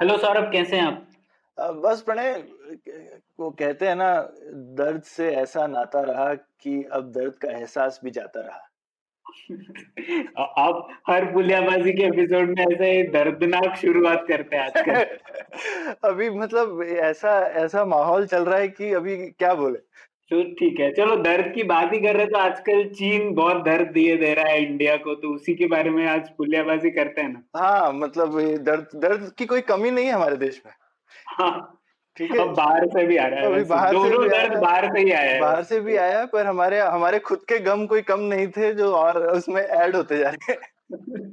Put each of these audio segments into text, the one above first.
Hello Saurabh कैसे हैं आप? बस प्रणय वो कहते हैं ना दर्द से ऐसा नाता रहा कि अब दर्द का एहसास भी जाता रहा। आप हर पुलियाबाजी के एपिसोड में ऐसे दर्दनाक शुरुआत करते हैं आजकल। अभी मतलब ऐसा ऐसा माहौल चल रहा है कि अभी क्या बोले? तो ठीक है चलो दर्द की बात ही कर रहे तो आजकल चीन बहुत दर्द दिए दे रहा है इंडिया को तो उसी के बारे में आज पुलियाबाजी करते हैं ना। हाँ मतलब दर्द दर्द की कोई कमी नहीं है हमारे देश में। हाँ ठीक है। अब बाहर से भी आ रहा है बाहर से भी दर्द बाहर से ही आया है। बाहर से भी आया पर हमारे हमारे खुद के गम कोई कम नहीं थे जो और उसमें ऐड होते जा रहे हैं।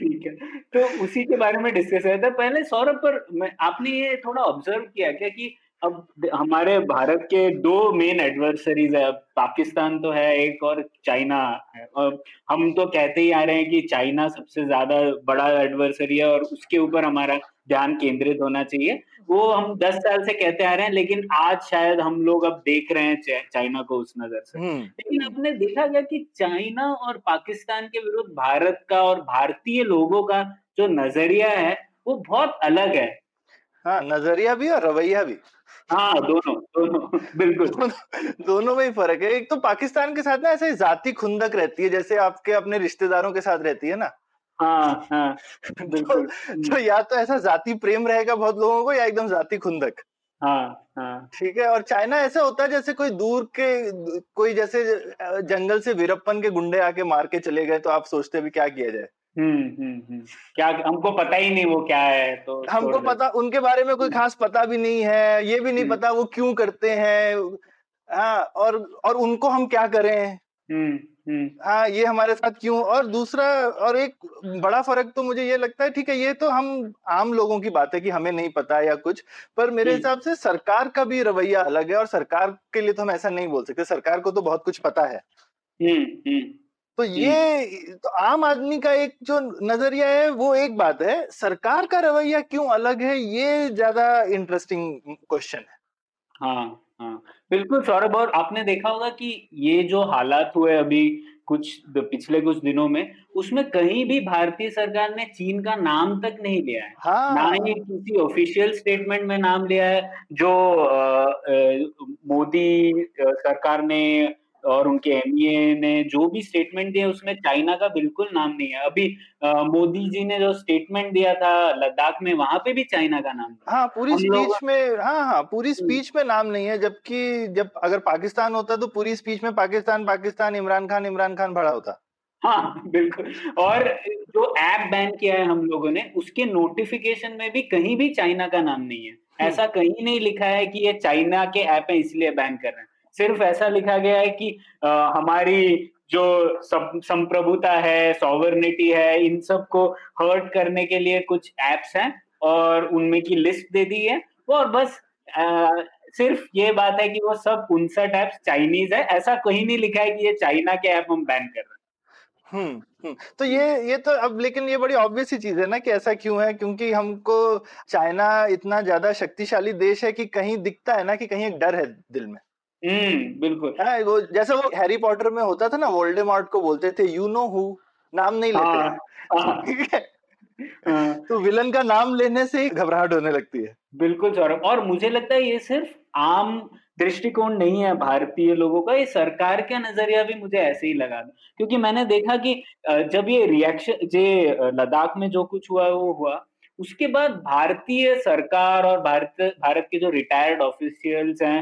ठीक है तो उसी के बारे में डिस्कस किया था। पहले सौरभ पर मैं आपने ये थोड़ा ऑब्ज़र्व किया क्या कि अब हमारे भारत के दो मेन एडवर्सरीज है। अब पाकिस्तान तो है एक और चाइना है। और हम तो कहते ही आ रहे हैं कि चाइना सबसे ज़्यादा बड़ा एडवर्सरी है और उसके ऊपर हमारा ध्यान केंद्रित होना चाहिए। वो हम दस साल से कहते आ रहे हैं लेकिन आज शायद हम लोग अब देख रहे हैं चा- चाइना को उस नज़र से। हम्म। लेकिन आपने देखा गया कि चाइना और पाकिस्तान के विरुद्ध भारत का और भारतीय लोगों का जो नज़रिया है वो बहुत अलग है। हाँ नज़रिया भी और रवैया भी। हाँ दोनों दोनों बिल्कुल। दोनों में ही फ़र्क है। एक तो पाकिस्तान के साथ ना ऐसे जाति खुंदक रहती है जैसे आपके अपने रिश्तेदारों के साथ रहती है ना। हाँ हाँ बिल्कुल। तो या तो ऐसा जाति प्रेम रहेगा बहुत लोगों को या एकदम जाति खुंदक। हाँ हाँ। ठीक है और चाइना ऐसा होता है जैसे कोई दूर के कोई जैसे जंगल से वीरप्पन के गुंडे आके मार के चले गए तो आप सोचते भी क्या किया जाए। क्या हमको पता ही नहीं वो क्या है तो हमको पता उनके बारे में कोई खास पता भी नहीं है ये भी नहीं हम्म। पता वो क्यों करते हैं। हाँ और और उनको हम क्या करें? हम्म हम्म। हाँ ये हमारे साथ क्यों? और दूसरा और एक बड़ा फ़र्क तो मुझे ये लगता है ठीक है ये तो हम आम लोगों की बात है कि हमें नहीं पता या कुछ पर मेरे हम्म। हिसाब से सरकार का भी रवैया अलग है और सरकार के लिए तो हम ऐसा नहीं बोल सकते सरकार को तो बहुत कुछ पता है। हम्म हम्म। तो ये तो आम आदमी का एक जो नज़रिया है वो एक बात है सरकार का रवैया क्यों अलग है ये ज़्यादा इंटरेस्टिंग क्वेश्चन है। हाँ हाँ। बिल्कुल सौरभ और आपने देखा होगा कि ये जो हालात हुए अभी कुछ पिछले कुछ दिनों में उसमें कहीं भी भारतीय सरकार ने चीन का नाम तक नहीं लिया है। हाँ। ना हाँ किसी ऑफिशियल स्टेटमेंट में नाम लिया है जो मोदी सरकार ने और उनके एमईए ने जो भी स्टेटमेंट दिया उसमें चाइना का बिल्कुल नाम नहीं है। अभी मोदी जी ने जो स्टेटमेंट दिया था लद्दाख में वहाँ पे भी चाइना का नाम हाँ पूरी स्पीच में हाँ हाँ पूरी स्पीच में नाम नहीं है जबकि जब अगर पाकिस्तान होता तो पूरी स्पीच में पाकिस्तान पाकिस्तान इमरान खान इमरान खान भरा होता। हाँ बिल्कुल। और जो ऐप बैन किया है हम लोगों ने उसके नोटिफिकेशन में भी कहीं भी चाइना का नाम नहीं है। ऐसा कहीं नहीं लिखा है कि ये चाइना के ऐप है इसलिए बैन कर रहे हैं। सिर्फ़ ऐसा लिखा गया है कि अ, हमारी जो संप्रभुता है सॉवर्निटी है इन सबको हर्ट करने के लिए कुछ एप्स हैं और उनमें की लिस्ट दे दी है। और बस अ, सिर्फ़ ये बात है कि वो सब उनसठ एप्स चाइनीज़ है। ऐसा कहीं नहीं लिखा है कि ये चाइना के ऐप हम बैन कर रहे हैं। हम्म हम्म। तो ये ये तो अब लेकिन ये बड़ी ऑब्वियस ही चीज़ है ना कि ऐसा क्यों है? क्योंकि हमको चाइना इतना ज़्यादा शक्तिशाली देश है कि कहीं दिखता है ना कि कहीं एक डर है दिल में। हम्म बिल्कुल। हाँ वो जैसे वो हैरी पॉटर में होता था ना वोल्डेमॉर्ट को बोलते थे यू नो हु नाम नहीं लेते हाँ, ठीक है? हाँ, तो विलन का नाम लेने से ही घबराहट होने लगती है। बिल्कुल सौरभ। और मुझे लगता है ये सिर्फ़ आम दृष्टिकोण नहीं है भारतीय लोगों का ये सरकार का नज़रिया भी मुझे ऐसे ही लगा क्योंकि मैंने देखा कि जब ये रिएक्शन जे लद्दाख में जो कुछ हुआ वो हुआ। उसके बाद भारतीय सरकार और भारत भारत के जो रिटायर्ड ऑफिशियल्स हैं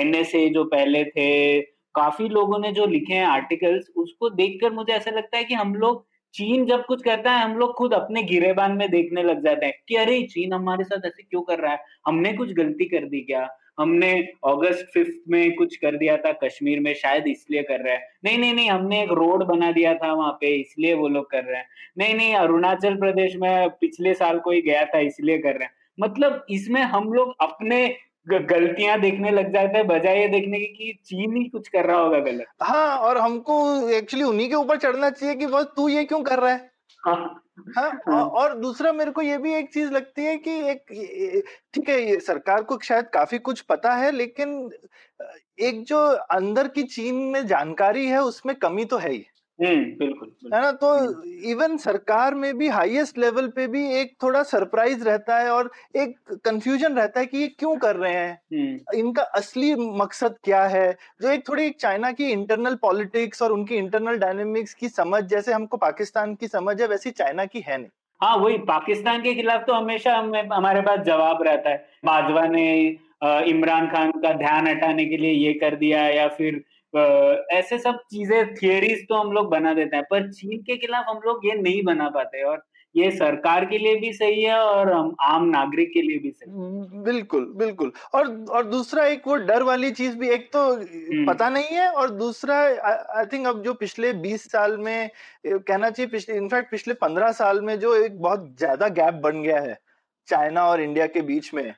एनएसए जो पहले थे, काफ़ी लोगों ने जो लिखे हैं आर्टिकल्स उसको देखकर मुझे ऐसा लगता है कि हम लोग, चीन जब कुछ करता है, हम लोग खुद अपने गिरेबान में देखने लग जाते हैं कि अरे, चीन हमारे साथ ऐसे क्यों कर रहा है? हमने कुछ गलती कर दी क्या? हमने अगस्त फिफ्थ में कुछ कर दिया था कश्मीर में शायद इसलिए कर रहे हैं। नहीं नहीं नहीं हमने एक रोड बना दिया था वहाँ पे इसलिए वो लोग कर रहे हैं। नहीं नहीं अरुणाचल प्रदेश में पिछले साल कोई गया था इसलिए कर रहे हैं। मतलब इसमें हम लोग अपने गलतियाँ देखने लग जाते हैं बजाय ये देखने की कि चीन ही कुछ कर रहा होगा गलत। हाँ और हमको एक्चुअली उन्हीं के ऊपर चढ़ना चाहिए कि बस तू ये क्यों कर रहा है? हाँ, हाँ, हाँ। और दूसरा मेरे को ये भी एक चीज़ लगती है कि एक ठीक है ये सरकार को शायद काफ़ी कुछ पता है लेकिन एक जो अंदर की चीन में जानकारी है उसमें कमी तो है ही। बिल्कुल है ना? तो इवन सरकार में भी हाईएस्ट लेवल पे भी एक थोड़ा सरप्राइज़ रहता है और एक कंफ्यूजन रहता है कि ये क्यों कर रहे हैं? हम्म। इनका असली मकसद क्या है? जो एक थोड़ी चाइना की इंटरनल पॉलिटिक्स और उनकी इंटरनल डायनेमिक्स की समझ जैसे हमको पाकिस्तान की समझ है वैसी चाइना की है नहीं। हाँ वही पाकिस्तान के खिलाफ तो हमेशा हमें हमारे पास जवाब रहता है। बाजवा ने इमरान खान का ध्यान हटाने के लिए ये कर दिया या फिर ऐसे सब चीज़ें थियरीज तो हम लोग बना देते हैं पर चीन के खिलाफ हम लोग ये नहीं बना पाते और ये सरकार के लिए भी सही है और हम आम नागरिक के लिए भी सही है। बिल्कुल बिल्कुल। और और दूसरा एक वो डर वाली चीज़ भी एक तो हम्म। पता नहीं है और दूसरा आई थिंक अब जो पिछले 20 साल में कहना चाहिए पिछले इनफैक्ट पिछले 15 साल में जो एक बहुत ज़्यादा गैप बन गया है चाइना और इंडिया के बीच में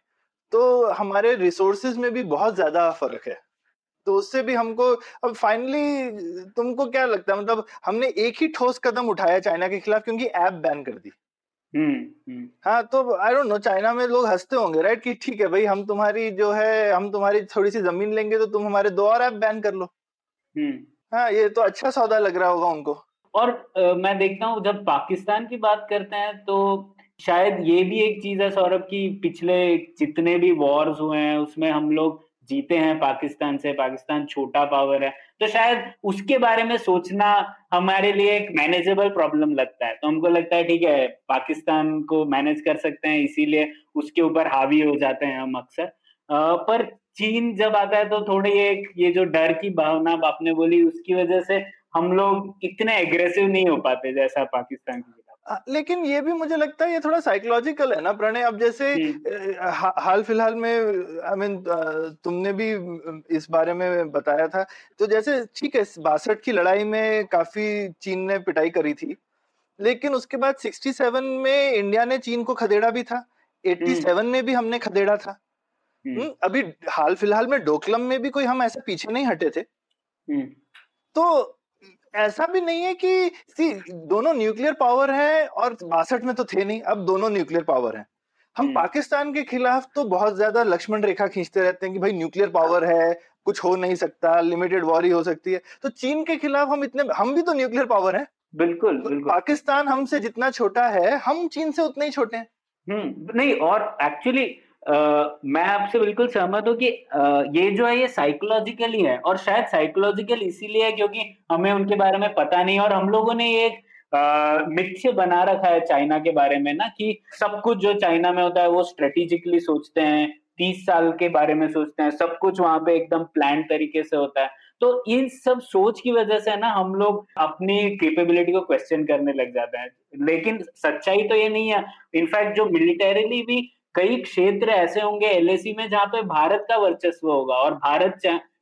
तो हमारे रिसोर्सेज में भी बहुत ज़्यादा फ़र्क है। तो उससे भी हमको अब फाइनली तुमको क्या लगता है? मतलब हमने एक ही ठोस कदम उठाया चाइना के खिलाफ क्योंकि ऐप बैन कर दी। हम्म, हम्म। हाँ तो आई डोंट नो चाइना में लोग हँसते होंगे राइट कि ठीक है भाई हम तुम्हारी जो है हम तुम्हारी थोड़ी सी ज़मीन लेंगे तो तुम हमारे दो और ऐप बैन कर लो। हम्म। हाँ ये तो अच्छा सौदा लग रहा होगा उनको। और आ, मैं देखता हूँ जब पाकिस्तान की बात करते हैं तो शायद ये भी एक चीज़ है सौरभ की पिछले जितने भी वॉर्स हुए हैं उसमें हम लोग जीते हैं पाकिस्तान से, पाकिस्तान छोटा पावर है। तो शायद उसके बारे में सोचना हमारे लिए एक मैनेजेबल प्रॉब्लम लगता है। तो हमको लगता है, ठीक है, पाकिस्तान को मैनेज कर सकते हैं, इसीलिए उसके ऊपर हावी हो जाते हैं हम अक्सर। पर चीन जब आता है तो थोड़ी ये ये जो डर की भावना आपने बोली, उसकी वजह से हम लोग इतने एग्रेसिव नहीं हो पाते जैसा पाकिस्तान की। लेकिन ये भी मुझे लगता है ये थोड़ा साइकोलॉजिकल है ना प्रणय। अब जैसे हा, हाल फ़िलहाल में आई I मीन mean, तुमने भी इस बारे में बताया था। तो जैसे ठीक है बासठ की लड़ाई में काफ़ी चीन ने पिटाई करी थी लेकिन उसके बाद 67 में इंडिया ने चीन को खदेड़ा भी था 87 में भी हमने खदेड़ा था। हुँ? अभी हाल फ़िलहाल में डोकलम में भी कोई हम ऐसे पीछे नहीं हटे थे। तो ऐसा भी नहीं है कि सी दोनों न्यूक्लियर पावर है और बासठ में तो थे नहीं अब दोनों न्यूक्लियर पावर है। हम हम्म। पाकिस्तान के खिलाफ तो बहुत ज़्यादा लक्ष्मण रेखा खींचते रहते हैं कि भाई न्यूक्लियर पावर है कुछ हो नहीं सकता लिमिटेड वॉर ही हो सकती है। तो चीन के खिलाफ हम इतने हम भी तो न्यूक्लियर पावर है। बिल्कुल, बिल्कुल। पाकिस्तान हमसे जितना छोटा है हम चीन से उतने ही छोटे हैं। हम्म नहीं और एक्चुअली मैं आपसे बिल्कुल सहमत हूँ कि uh, ये जो है ये साइकोलॉजिकली है और शायद साइकोलॉजिकल इसीलिए है क्योंकि हमें उनके बारे में पता नहीं और हम लोगों ने एक मिथ्य बना रखा है चाइना के बारे में ना कि सब कुछ जो चाइना में होता है वो स्ट्रेटेजिकली सोचते हैं तीस साल के बारे में सोचते हैं सब कुछ वहाँ पे एकदम प्लान तरीके से होता है। तो इन सब सोच की वजह से ना हम लोग अपनी केपेबिलिटी को क्वेश्चन करने लग जाते हैं। लेकिन सच्चाई तो ये नहीं है। इनफैक्ट जो मिलिटरीली भी कई क्षेत्र ऐसे होंगे एलएसी में जहाँ पे भारत का वर्चस्व होगा और भारत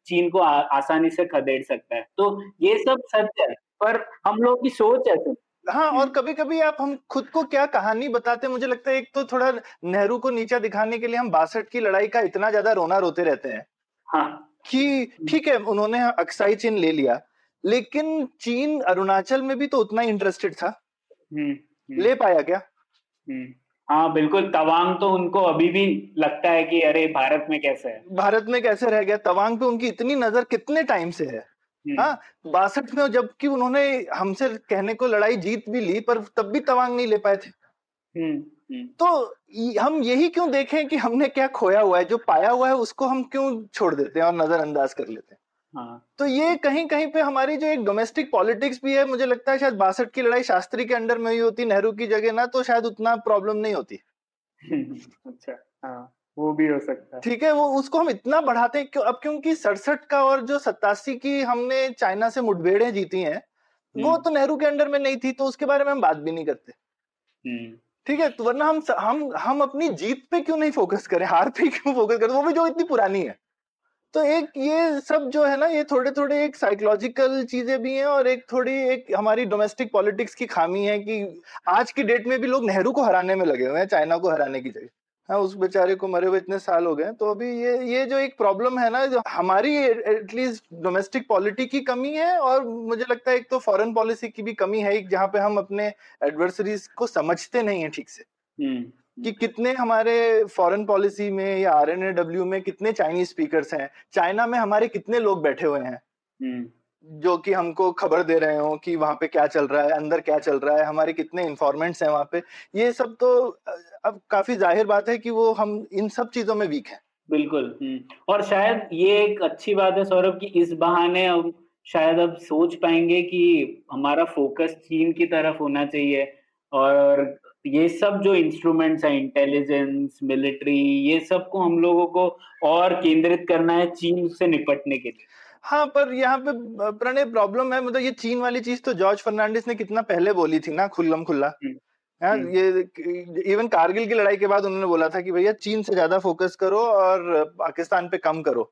चीन को आ, आसानी से खदेड़ सकता है। तो ये सब सत्य है पर हम लोग की सोच ऐसे हाँ। और कभी कभी आप हम खुद को क्या कहानी बताते मुझे लगता है एक तो थोड़ा नेहरू को नीचा दिखाने के लिए हम बासठ की लड़ाई का इतना ज़्यादा रोना रोते रहते हैं हाँ। कि ठीक है उन्होंने अक्साई चीन ले लिया लेकिन चीन अरुणाचल में भी तो उतना इंटरेस्टेड था। हम्म, हम्म। ले पाया क्या? हम्म। हाँ बिल्कुल तवांग तो उनको अभी भी लगता है कि अरे भारत में कैसे है? भारत में कैसे रह गया? तवांग पे उनकी इतनी नज़र कितने टाइम से है? हम्म। हाँ बासठ में जबकि उन्होंने हमसे कहने को लड़ाई जीत भी ली पर तब भी तवांग नहीं ले पाए थे। हम्म, हम्म। तो हम यही क्यों देखें कि हमने क्या खोया हुआ है? जो पाया हुआ है उसको हम क्यों छोड़ देते हैं और नजरअंदाज कर लेते हैं? हाँ। तो ये कहीं कहीं पे हमारी जो एक डोमेस्टिक पॉलिटिक्स भी है मुझे लगता है शायद बासठ की लड़ाई शास्त्री के अंडर में ही होती नेहरू की जगह ना तो शायद उतना प्रॉब्लम नहीं होती अच्छा हाँ वो भी हो सकता है ठीक है वो उसको हम इतना बढ़ाते हैं क्यों अब क्योंकि सड़सठ का और जो सत्तासी की हमने चाइना से मुठभेड़े जीती हैं वो हम्म। तो नेहरू के अंडर में नहीं थी तो उसके बारे में हम बात भी नहीं करते हम्म। ठीक है तो वरना हम हम हम अपनी जीत पे क्यों नहीं फोकस करें हार पे क्यों फोकस करें वो भी जो इतनी पुरानी है तो एक ये सब जो है ना, ये थोड़े थोड़े एक साइकोलॉजिकल चीज़ें भी हैं और एक थोड़ी एक हमारी डोमेस्टिक पॉलिटिक्स की खामी है कि आज की डेट में भी लोग नेहरू को हराने में लगे हुए हैं, चाइना को हराने की जगह। हाँ उस बेचारे को मरे हुए इतने साल हो गए तो अभी ये ये जो एक प्रॉब्लम है ना, जो हमारी एटलीस्ट डोमेस्टिक पॉलिटी की कमी है और मुझे लगता है एक तो फॉरेन पॉलिसी की भी कमी है जहाँ पे हम अपने एडवर्सरीज को समझते नहीं है ठीक से। हम्म। कि कितने हमारे फॉरेन पॉलिसी में या आर में कितने चाइनीज़ स्पीकर्स हैं चाइना में हमारे कितने लोग बैठे हुए हैं हम्म। जो कि हमको खबर दे रहे हो कि वहाँ पे क्या चल रहा है अंदर क्या चल रहा है हमारे कितने इन्फॉर्मेंट्स हैं वहाँ पे ये सब तो अब काफ़ी ज़ाहिर बात है कि वो हम इन सब चीज़ों में वीक हैं बिल्कुल हम्म। और शायद ये एक अच्छी बात है सौरभ की इस बहाने अब शायद अब सोच पाएँगे कि हमारा फोकस चीन की तरफ़ होना चाहिए और ये सब जो इंस्ट्रूमेंट्स हैं इंटेलिजेंस मिलिट्री ये सबको हम लोगों को और केंद्रित करना है चीन से निपटने के लिए। हाँ पर यहाँ पे प्रणय प्रॉब्लम है मतलब ये चीन वाली चीज़ तो जॉर्ज फर्नांडिस ने कितना पहले बोली थी ना खुल्लम खुल्ला। हम्म, हाँ हम्म। ये इवन कारगिल की लड़ाई के बाद उन्होंने बोला था कि भैया चीन से ज़्यादा फोकस करो और पाकिस्तान पे कम करो।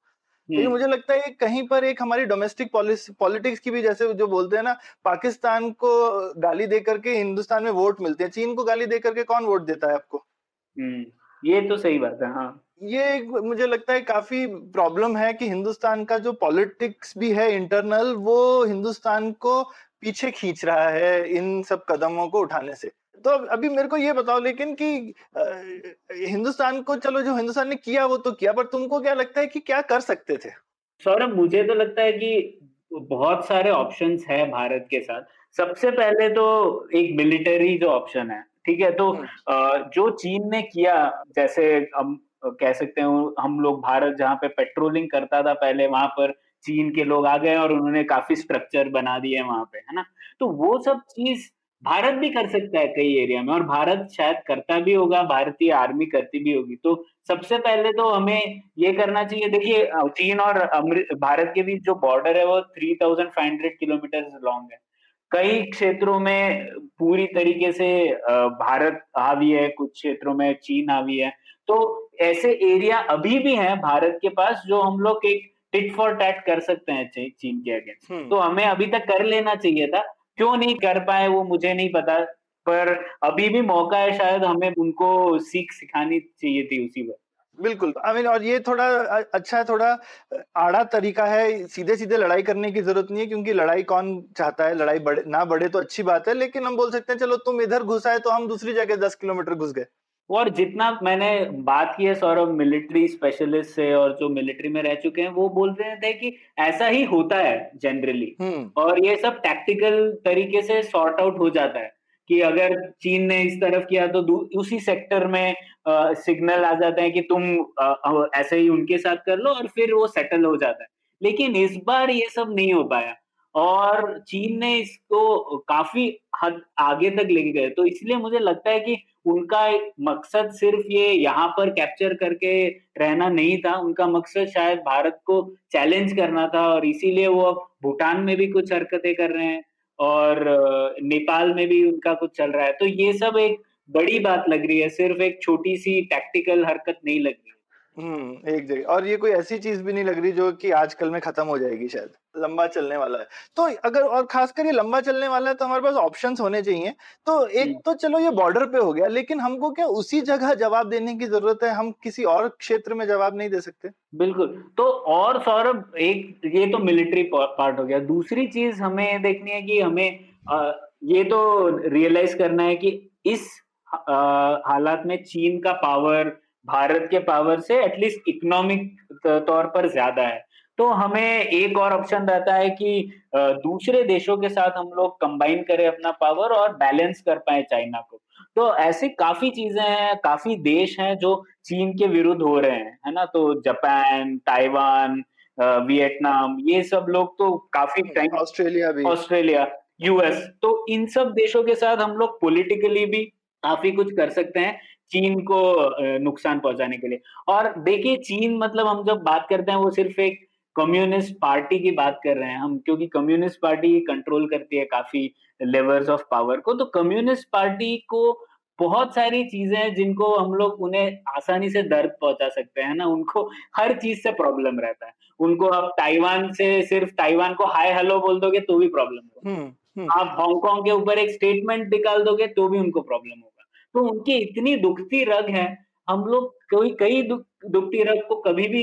तो मुझे लगता है कहीं पर एक हमारी डोमेस्टिक पॉलिटिक्स की भी जैसे जो बोलते हैं ना पाकिस्तान को गाली दे करके हिंदुस्तान में वोट मिलते हैं। चीन को गाली दे करके कौन वोट देता है आपको? हम्म, ये तो सही बात है हाँ। ये मुझे लगता है काफ़ी प्रॉब्लम है कि हिंदुस्तान का जो पॉलिटिक्स भी है इंटरनल वो हिंदुस्तान को पीछे खींच रहा है इन सब कदमों को उठाने से। तो अभी मेरे को ये बताओ लेकिन कि हिंदुस्तान को चलो जो हिंदुस्तान ने किया वो तो किया पर तुमको क्या लगता है कि क्या कर सकते थे? सौरभ मुझे तो लगता है कि बहुत सारे ऑप्शंस है भारत के साथ। सबसे पहले तो एक मिलिट्री जो ऑप्शन है ठीक है? तो हम्म। जो चीन ने किया जैसे हम कह सकते हैं हम लोग भारत जहाँ पे पेट्रोलिंग करता था पहले वहाँ पर चीन के लोग आ गए और उन्होंने काफ़ी स्ट्रक्चर बना दिए वहाँ पे है ना? तो वो सब चीज़ भारत भी कर सकता है कई एरिया में और भारत शायद करता भी होगा भारतीय आर्मी करती भी होगी। तो सबसे पहले तो हमें ये करना चाहिए देखिए चीन और भारत के बीच जो बॉर्डर है वो three thousand five hundred kilometre long है। कई क्षेत्रों में पूरी तरीके से भारत हावी है कुछ क्षेत्रों में चीन हावी है। तो ऐसे एरिया अभी भी हैं भारत के पास जो हम लोग एक टिट फॉर टैट कर सकते हैं चीन के अगेंस्ट हम्म। तो हमें अभी तक कर लेना चाहिए था। क्यों नहीं कर पाए वो मुझे नहीं पता पर अभी भी मौका है शायद हमें उनको सीख सिखानी चाहिए थी उसी वक्त। बिल्कुल आई I मीन mean, और ये थोड़ा अच्छा थोड़ा आड़ा तरीका है सीधे सीधे लड़ाई करने की ज़रूरत नहीं है क्योंकि लड़ाई कौन चाहता है लड़ाई बड़े ना बढ़े तो अच्छी बात है लेकिन हम बोल सकते हैं चलो तुम इधर घुसाए तो हम दूसरी जगह दस किलोमीटर घुस गए। और जितना मैंने बात की है सौरभ मिलिट्री स्पेशलिस्ट से और जो मिलिट्री में रह चुके हैं वो बोल रहे थे कि ऐसा ही होता है जनरली हम्म। और ये सब टैक्टिकल तरीके से सॉर्ट आउट हो जाता है कि अगर चीन ने इस तरफ़ किया तो उसी सेक्टर में आ, सिग्नल आ जाता है कि तुम आ, ऐसे ही उनके साथ कर लो और फिर वो सेटल हो जाता है। लेकिन इस बार ये सब नहीं हो पाया और चीन ने इसको काफ़ी हद आगे तक लेके गए। तो इसलिए मुझे लगता है कि उनका मकसद सिर्फ़ ये यहाँ पर कैप्चर करके रहना नहीं था। उनका मकसद शायद भारत को चैलेंज करना था और इसीलिए वो अब भूटान में भी कुछ हरकतें कर रहे हैं और नेपाल में भी उनका कुछ चल रहा है। तो ये सब एक बड़ी बात लग रही है। सिर्फ़ एक छोटी सी टैक्टिकल हरकत नहीं लग रही। हम्म एक जगह। और ये कोई ऐसी चीज़ भी नहीं लग रही जो कि आजकल में खत्म हो जाएगी शायद। लंबा चलने वाला है। तो अगर और खासकर ये लंबा चलने वाला है तो हमारे पास ऑप्शंस होने चाहिए। तो एक तो चलो ये बॉर्डर पे हो गया लेकिन हमको क्या उसी जगह जवाब देने की ज़रूरत है? हम किसी और क्षेत्र में जवाब नहीं दे सकते। बिल्कुल। तो और सौरभ एक ये तो मिलिट्री पार्ट हो गया। दूसरी चीज़ हमें देखनी है कि हमें आ, ये तो रियलाइज़ करना है कि इस हालात में चीन का पावर भारत के पावर से एटलीस्ट इकोनॉमिक तौर पर ज़्यादा है। तो हमें एक और ऑप्शन रहता है कि दूसरे देशों के साथ हम लोग कंबाइन करें अपना पावर और बैलेंस कर पाए चाइना को। तो ऐसी काफ़ी चीज़ें हैं काफ़ी देश हैं जो चीन के विरुद्ध हो रहे हैं है ना? तो जापान ताइवान वियतनाम ये सब लोग तो काफ़ी टाइम ऑस्ट्रेलिया भी। ऑस्ट्रेलिया यूएस तो इन सब देशों के साथ हम लोग पॉलिटिकली भी काफ़ी कुछ कर सकते हैं। चीन को नुकसान पहुँचाने के लिए। और देखिए चीन मतलब हम जब बात करते हैं वो सिर्फ़ एक कम्युनिस्ट पार्टी की बात कर रहे हैं हम क्योंकि कम्युनिस्ट पार्टी कंट्रोल करती है काफ़ी लेवल्स ऑफ़ पावर को। तो कम्युनिस्ट पार्टी को बहुत सारी चीज़ें हैं जिनको हम लोग उन्हें आसानी से दर्द पहुँचा सकते हैं ना? उनको हर चीज़ से प्रॉब्लम रहता है। उनको आप ताइवान से सिर्फ़ ताइवान को हाय हेलो बोल दोगे तो भी प्रॉब्लम होगा। हम्म। आप हांगकांग के ऊपर एक स्टेटमेंट निकाल दोगे तो भी उनको प्रॉब्लम होगा। तो उनकी इतनी दुखती रग है हम लोग कोई कई दुखती रग को कभी भी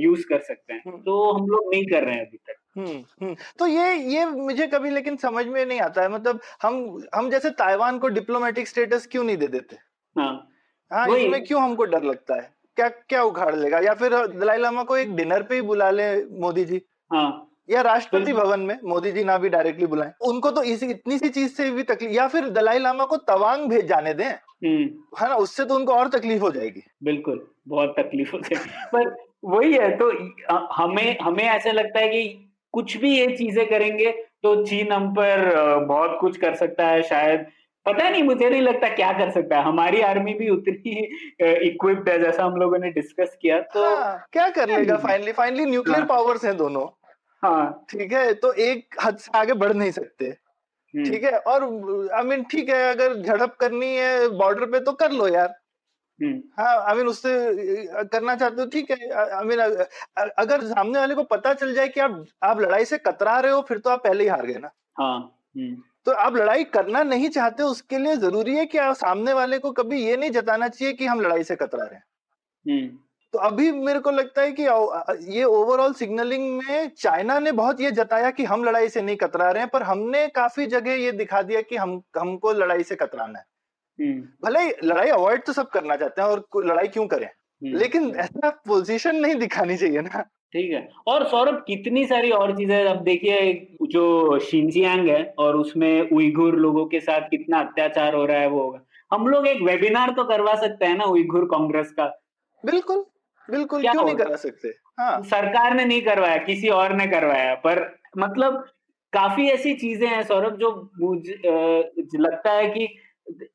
यूज़ कर सकते हैं। हम्म। तो हम लोग नहीं कर रहे हैं अभी तक। हम्म, हम्म। तो ये ये मुझे कभी लेकिन समझ में नहीं आता है। मतलब हम हम जैसे ताइवान को डिप्लोमेटिक स्टेटस क्यों नहीं दे देते? हाँ। हाँ इसमें क्यों हमको डर लगता है? क्या क्या उखाड़ लेगा? या फिर दलाई लामा को एक डिनर पे ही बुला ले मोदी जी? हाँ। या राष्ट्रपति भवन में मोदी जी ना भी डायरेक्टली बुलाएँ। उनको तो इसी इतनी सी चीज़ से भी तकलीफ़ या फिर दलाई लामा को तवांग भेज जाने दें। हम्म। है ना? उससे तो उनको और तकलीफ़ हो जाएगी। बिल्कुल बहुत तकलीफ़ हो जाएगी। पर वही है तो हमें हमें ऐसा लगता है कि कुछ भी ये चीज़ें करेंगे तो चीन हम पर बहुत कुछ कर सकता है शायद। पता नहीं मुझे नहीं लगता क्या कर सकता है। हमारी आर्मी भी उतनी इक्विप्ड है जैसा हम लोगों ने डिस्कस किया तो हाँ, क्या कर लेगा? फाइनली फाइनली न्यूक्लियर पावर्स हैं दोनों। हाँ ठीक है तो एक हद से आगे बढ़ नहीं सकते हम्म। ठीक है और आई मीन ठीक है अगर झड़प करनी है बॉर्डर पे तो कर लो यार हम्म। हाँ आई मीन उससे करना चाहते हो ठीक है आई मीन अगर सामने वाले को पता चल जाए कि आप आप लड़ाई से कतरा रहे हो फिर तो आप पहले ही हार गए ना हाँ हम्म। तो आप लड़ाई करना नहीं चाहते उसके लिए ज़रूरी है कि आप सामने वाले को कभी ये नहीं जताना चाहिए कि हम लड़ाई से कतरा रहे हैं तो अभी मेरे को लगता है कि ये ओवरऑल सिग्नलिंग में चाइना ने बहुत ये जताया कि हम लड़ाई से नहीं कतरा रहे हैं पर हमने काफ़ी जगह ये दिखा दिया कि हम हमको लड़ाई से कतराना है। हम्म। भले लड़ाई अवॉइड तो सब करना चाहते हैं और लड़ाई क्यों करें? हम्म। लेकिन ऐसा पोजीशन नहीं दिखानी चाहिए ना। ठीक है। और सौरभ कितनी सारी और चीज़ें अब देखिए जो शिंजियांग है और उसमें उइघुर लोगों के साथ कितना अत्याचार हो रहा है वो होगा। हम लोग एक वेबिनार तो करवा सकते हैं ना उइघुर कांग्रेस का? बिल्कुल। बिल्कुल क्यों नहीं करा सकते? हाँ। सरकार ने नहीं करवाया किसी और ने करवाया पर मतलब काफ़ी ऐसी चीज़ें हैं सौरभ जो मुझे लगता है कि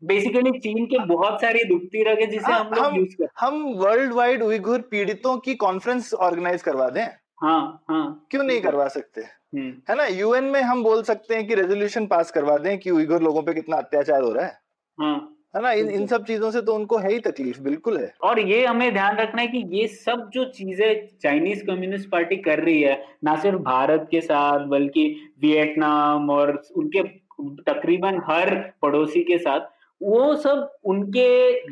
बेसिकली चीन के बहुत सारी दुखती रगे जिसे हाँ, हम हम, यूज़ कर हम वर्ल्ड वाइड उइघुर पीड़ितों की कॉन्फ्रेंस ऑर्गेनाइज करवा दें। हाँ हाँ। क्यों नहीं करवा सकते? हम्म। है ना? यूएन में हम बोल सकते हैं कि रेजोल्यूशन पास करवा दें कि उइघुर लोगों पे कितना अत्याचार हो रहा है। हाँ। है ना? इन इन सब चीज़ों से तो उनको है ही तकलीफ़ बिल्कुल है। और ये हमें ध्यान रखना है कि ये सब जो चीज़ें चाइनीज़ कम्युनिस्ट पार्टी कर रही है ना सिर्फ़ भारत के साथ बल्कि वियतनाम और उनके तकरीबन हर पड़ोसी के साथ वो सब उनके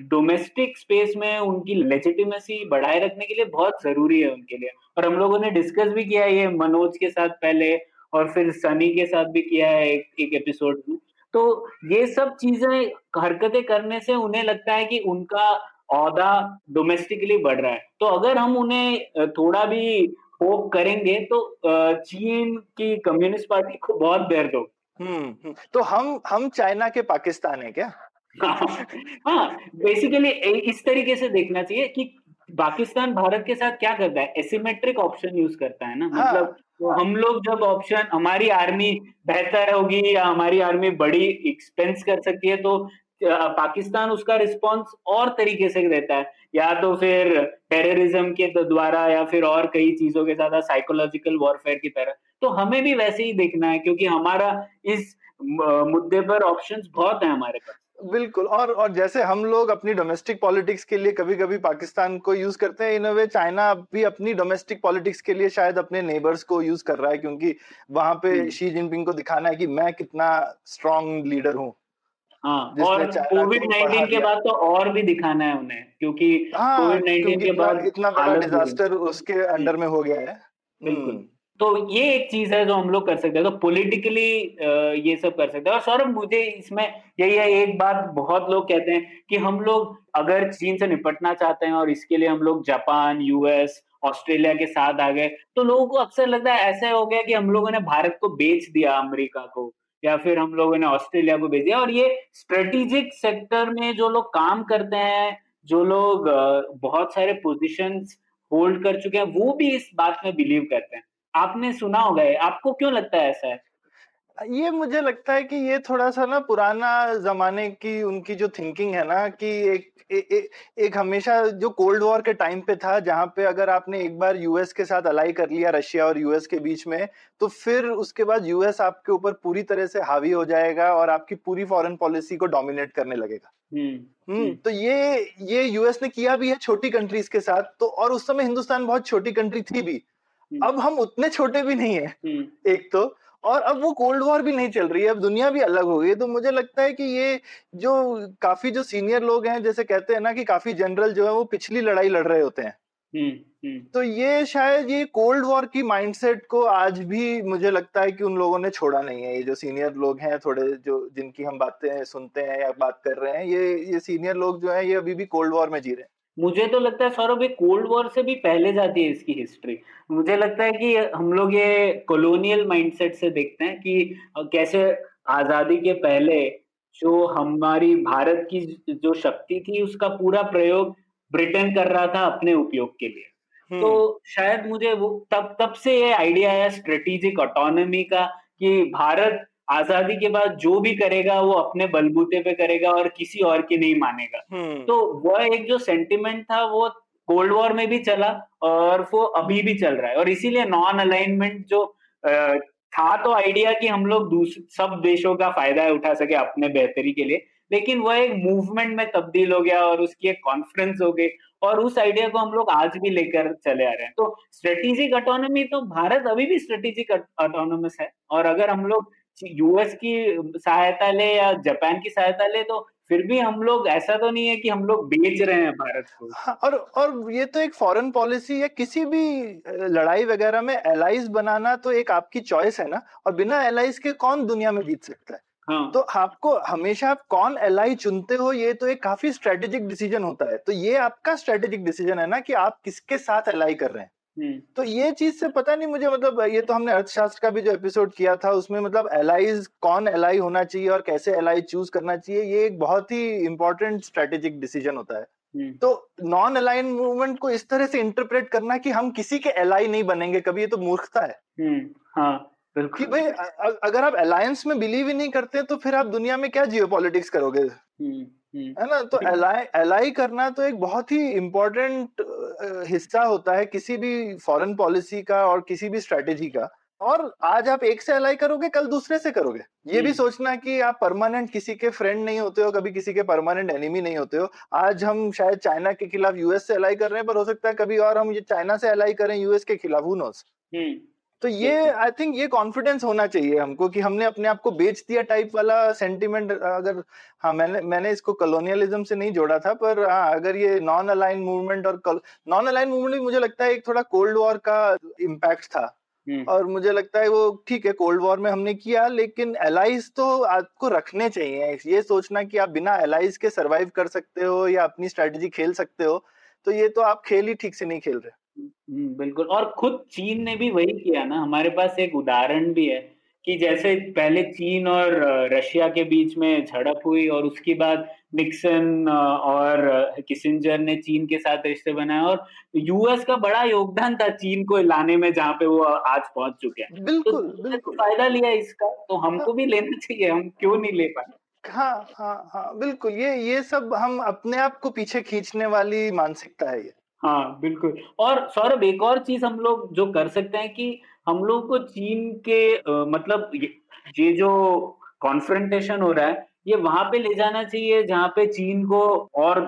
डोमेस्टिक स्पेस में उनकी लेजिटिमेसी बढ़ाए रखने के लिए बहुत ज़रूरी है उनके लिए। और हम लोगों ने डिस्कस भी किया है ये मनोज के साथ पहले और फिर सनी के साथ भी किया है एक, एक एपिसोड में। तो ये सब चीज़ें हरकतें करने से उन्हें लगता है कि उनका औदा डोमेस्टिकली बढ़ रहा है। तो अगर हम उन्हें थोड़ा भी होप करेंगे तो चीन की कम्युनिस्ट पार्टी को बहुत दर्द हो हम्म, हम्म। तो हम हम चाइना के पाकिस्तान है क्या? हाँ बेसिकली इस तरीके से देखना चाहिए कि पाकिस्तान भारत के साथ क्या करता है? एसिमेट्रिक ऑप्शन यूज़ करता है ना? हाँ, मतलब तो हम लोग जब ऑप्शन हमारी आर्मी बेहतर होगी या हमारी आर्मी बड़ी एक्सपेंस कर सकती है तो पाकिस्तान उसका रिस्पांस और तरीके से देता है। या तो फिर टेररिज्म के द्वारा या फिर और कई चीज़ों के साथ साइकोलॉजिकल वॉरफेयर की तरह। तो हमें भी वैसे ही देखना है क्योंकि हमारा इस मुद्दे पर ऑप्शंस बहुत है हमारे पास। बिल्कुल और और जैसे हम लोग अपनी डोमेस्टिक पॉलिटिक्स के लिए कभी कभी पाकिस्तान को यूज़ करते हैं इन वे चाइना भी अपनी डोमेस्टिक पॉलिटिक्स के लिए शायद अपने नेबर्स को यूज़ कर रहा है क्योंकि वहाँ पे शी। जिनपिंग को दिखाना है कि मैं कितना स्ट्रॉन्ग लीडर हूँ। हाँ और कोविड नाइन्टीन के बाद तो और भी दिखाना है उन्हें क्योंकि कोविड हाँ, नाइन्टीन के बाद इतना बड़ा डिजास्टर उसके अंडर में हो गया है। बिल्कुल। हम्म। तो ये एक चीज़ है जो हम लोग कर सकते हैं। तो पॉलिटिकली ये सब कर सकते हैं। और सौरभ, मुझे इसमें यही है, एक बात बहुत लोग कहते हैं कि हम लोग अगर चीन से निपटना चाहते हैं और इसके लिए हम लोग जापान यूएस ऑस्ट्रेलिया के साथ आ गए तो लोगों को अक्सर लगता है ऐसा हो गया कि हम लोगों ने भारत को बेच दिया, अमेरिका को, या फिर हम लोगों ने ऑस्ट्रेलिया को बेच दिया। और ये स्ट्रेटेजिक सेक्टर में जो लोग काम करते हैं, जो लोग बहुत सारे पोजिशन होल्ड कर चुके हैं, वो भी इस बात में बिलीव करते हैं। आपने सुना होगा आपको क्यों लगता है ऐसा? है ये मुझे लगता है कि ये थोड़ा सा ना पुराना जमाने की उनकी जो थिंकिंग है ना कि एक ए, ए, एक हमेशा जो कोल्ड वॉर के टाइम पे था जहाँ पे अगर आपने एक बार यूएस के साथ अलाई कर लिया रशिया और यूएस के बीच में तो फिर उसके बाद यूएस आपके ऊपर पूरी तरह से हावी हो जाएगा और आपकी पूरी फॉरेन पॉलिसी को डोमिनेट करने लगेगा। हम्म, हम्म तो ये ये यूएस ने किया भी है छोटी कंट्रीज़ के साथ तो और उस समय हिंदुस्तान बहुत छोटी कंट्री थी भी। अब हम उतने छोटे भी नहीं है एक तो और अब वो कोल्ड वॉर भी नहीं चल रही है अब दुनिया भी अलग हो गई तो मुझे लगता है कि ये जो काफ़ी जो सीनियर लोग हैं जैसे कहते हैं ना कि काफ़ी जनरल जो है वो पिछली लड़ाई लड़ रहे होते हैं। हम्म, हम्म। तो ये शायद ये कोल्ड वॉर की माइंडसेट को आज भी मुझे लगता है कि उन लोगों ने छोड़ा नहीं है। ये जो सीनियर लोग हैं थोड़े जो जिनकी हम बातें सुनते हैं या बात कर रहे हैं ये ये सीनियर लोग जो हैं ये अभी भी कोल्ड वॉर में जी रहे हैं। मुझे तो लगता है सौरभ ये कोल्ड वॉर से भी पहले जाती है इसकी हिस्ट्री मुझे लगता है कि हम लोग ये कॉलोनियल माइंडसेट से देखते हैं कि कैसे आज़ादी के पहले जो हमारी भारत की जो शक्ति थी उसका पूरा प्रयोग ब्रिटेन कर रहा था अपने उपयोग के लिए तो हम्म। शायद मुझे वो तब तब से ये आइडिया आया स्ट्रेटेजिक ऑटोनॉमी का कि भारत आज़ादी के बाद जो भी करेगा वो अपने बलबूते पे करेगा और किसी और की नहीं मानेगा। हम्म। तो वह एक जो सेंटिमेंट था वो कोल्ड वॉर में भी चला और वो अभी भी चल रहा है। और इसीलिए नॉन अलाइनमेंट जो था तो आइडिया कि हम लोग सब देशों का फ़ायदा उठा सके अपने बेहतरी के लिए लेकिन वह एक मूवमेंट में तब्दील हो गया और उसकी एक कॉन्फ्रेंस हो गई और उस आइडिया को हम लोग आज भी लेकर चले आ रहे हैं। तो स्ट्रेटेजिक अटोनॉमी तो भारत अभी भी स्ट्रेटेजिक अटोनोमस है और अगर हम लोग यूएस की सहायता ले या जापान की सहायता ले तो फिर भी हम लोग ऐसा तो नहीं है कि हम लोग बेच रहे हैं भारत को। हाँ, और और ये तो एक फॉरेन पॉलिसी या किसी भी लड़ाई वगैरह में एलाइज बनाना तो एक आपकी चॉइस है ना? और बिना एलाइज के कौन दुनिया में जीत सकता है? हाँ. तो आपको हमेशा आप कौन एल चुनते हो ये तो एक काफ़ी स्ट्रेटेजिक डिसीज़न होता है। तो ये आपका स्ट्रेटेजिक डिसीज़न है ना कि आप किसके साथ एल कर रहे हैं। तो ये चीज़ से पता नहीं मुझे मतलब ये तो हमने अर्थशास्त्र का भी जो एपिसोड किया था उसमें मतलब एलाइज कौन एलाई होना चाहिए और कैसे एलाई चूज़ करना चाहिए ये एक बहुत ही इंपॉर्टेंट स्ट्रेटेजिक डिसीज़न होता है। हम्म। तो नॉन अलाइन मूवमेंट को इस तरह से इंटरप्रेट करना कि हम किसी के एलाई नहीं बनेंगे कभी ये तो मूर्खता है। हम्म, हाँ। कि भाई अगर आप अलायंस में बिलीव ही नहीं करते तो फिर आप दुनिया में क्या जियो पॉलिटिक्स करोगे? हम्म, हम्म। है ना? तो एलाई एलाई करना तो एक बहुत ही इम्पोर्टेंट हिस्सा होता है किसी भी फॉरेन पॉलिसी का और किसी भी स्ट्रेटेजी का। और आज आप एक से अलाई करोगे कल दूसरे से करोगे। ये भी हम्म। सोचना कि आप परमानेंट किसी के फ्रेंड नहीं होते हो कभी किसी के परमानेंट एनिमी नहीं होते हो। आज हम शायद चाइना के खिलाफ यूएस से अलाई कर रहे हैं पर हो सकता है कभी और हम ये चाइना से अलाई करें यूएस के खिलाफ हु नोस तो ये आई थिंक ये कॉन्फिडेंस होना चाहिए हमको कि हमने अपने आप को बेच दिया टाइप वाला सेंटिमेंट अगर हाँ मैंने मैंने इसको कॉलोनियलिज्म से नहीं जोड़ा था पर हाँ अगर ये नॉन अलाइन मूवमेंट और नॉन अलाइन मूवमेंट भी मुझे लगता है एक थोड़ा कोल्ड वॉर का इम्पैक्ट था। हम्म। और मुझे लगता है वो ठीक है कोल्ड वॉर में हमने किया लेकिन एलाइज तो आपको रखने चाहिए। ये सोचना कि आप बिना एलाइज के सरवाइव कर सकते हो या अपनी स्ट्रेटेजी खेल सकते हो तो ये तो आप खेल ही ठीक से नहीं खेल रहे। बिल्कुल। और खुद चीन ने भी वही किया ना। हमारे पास एक उदाहरण भी है कि जैसे पहले चीन और रशिया के बीच में झड़प हुई और उसके बाद निक्सन और किसिंजर ने चीन के साथ रिश्ते बनाए और यूएस का बड़ा योगदान था चीन को लाने में जहाँ पे वो आज पहुँच चुके हैं। बिल्कुल तो बिल्कुल। फ़ायदा लिया इसका तो हमको भी लेना चाहिए हम क्यों नहीं ले पाए? हाँ हाँ हाँ बिल्कुल। ये ये सब हम अपने आप को पीछे खींचने वाली मानसिकता है ये। हाँ बिल्कुल। और सौरभ एक और चीज़ हम लोग जो कर सकते हैं कि हम लोग को चीन के आ, मतलब ये जो कॉन्फ्रेंटेशन हो रहा है ये वहाँ पे ले जाना चाहिए जहाँ पे चीन को और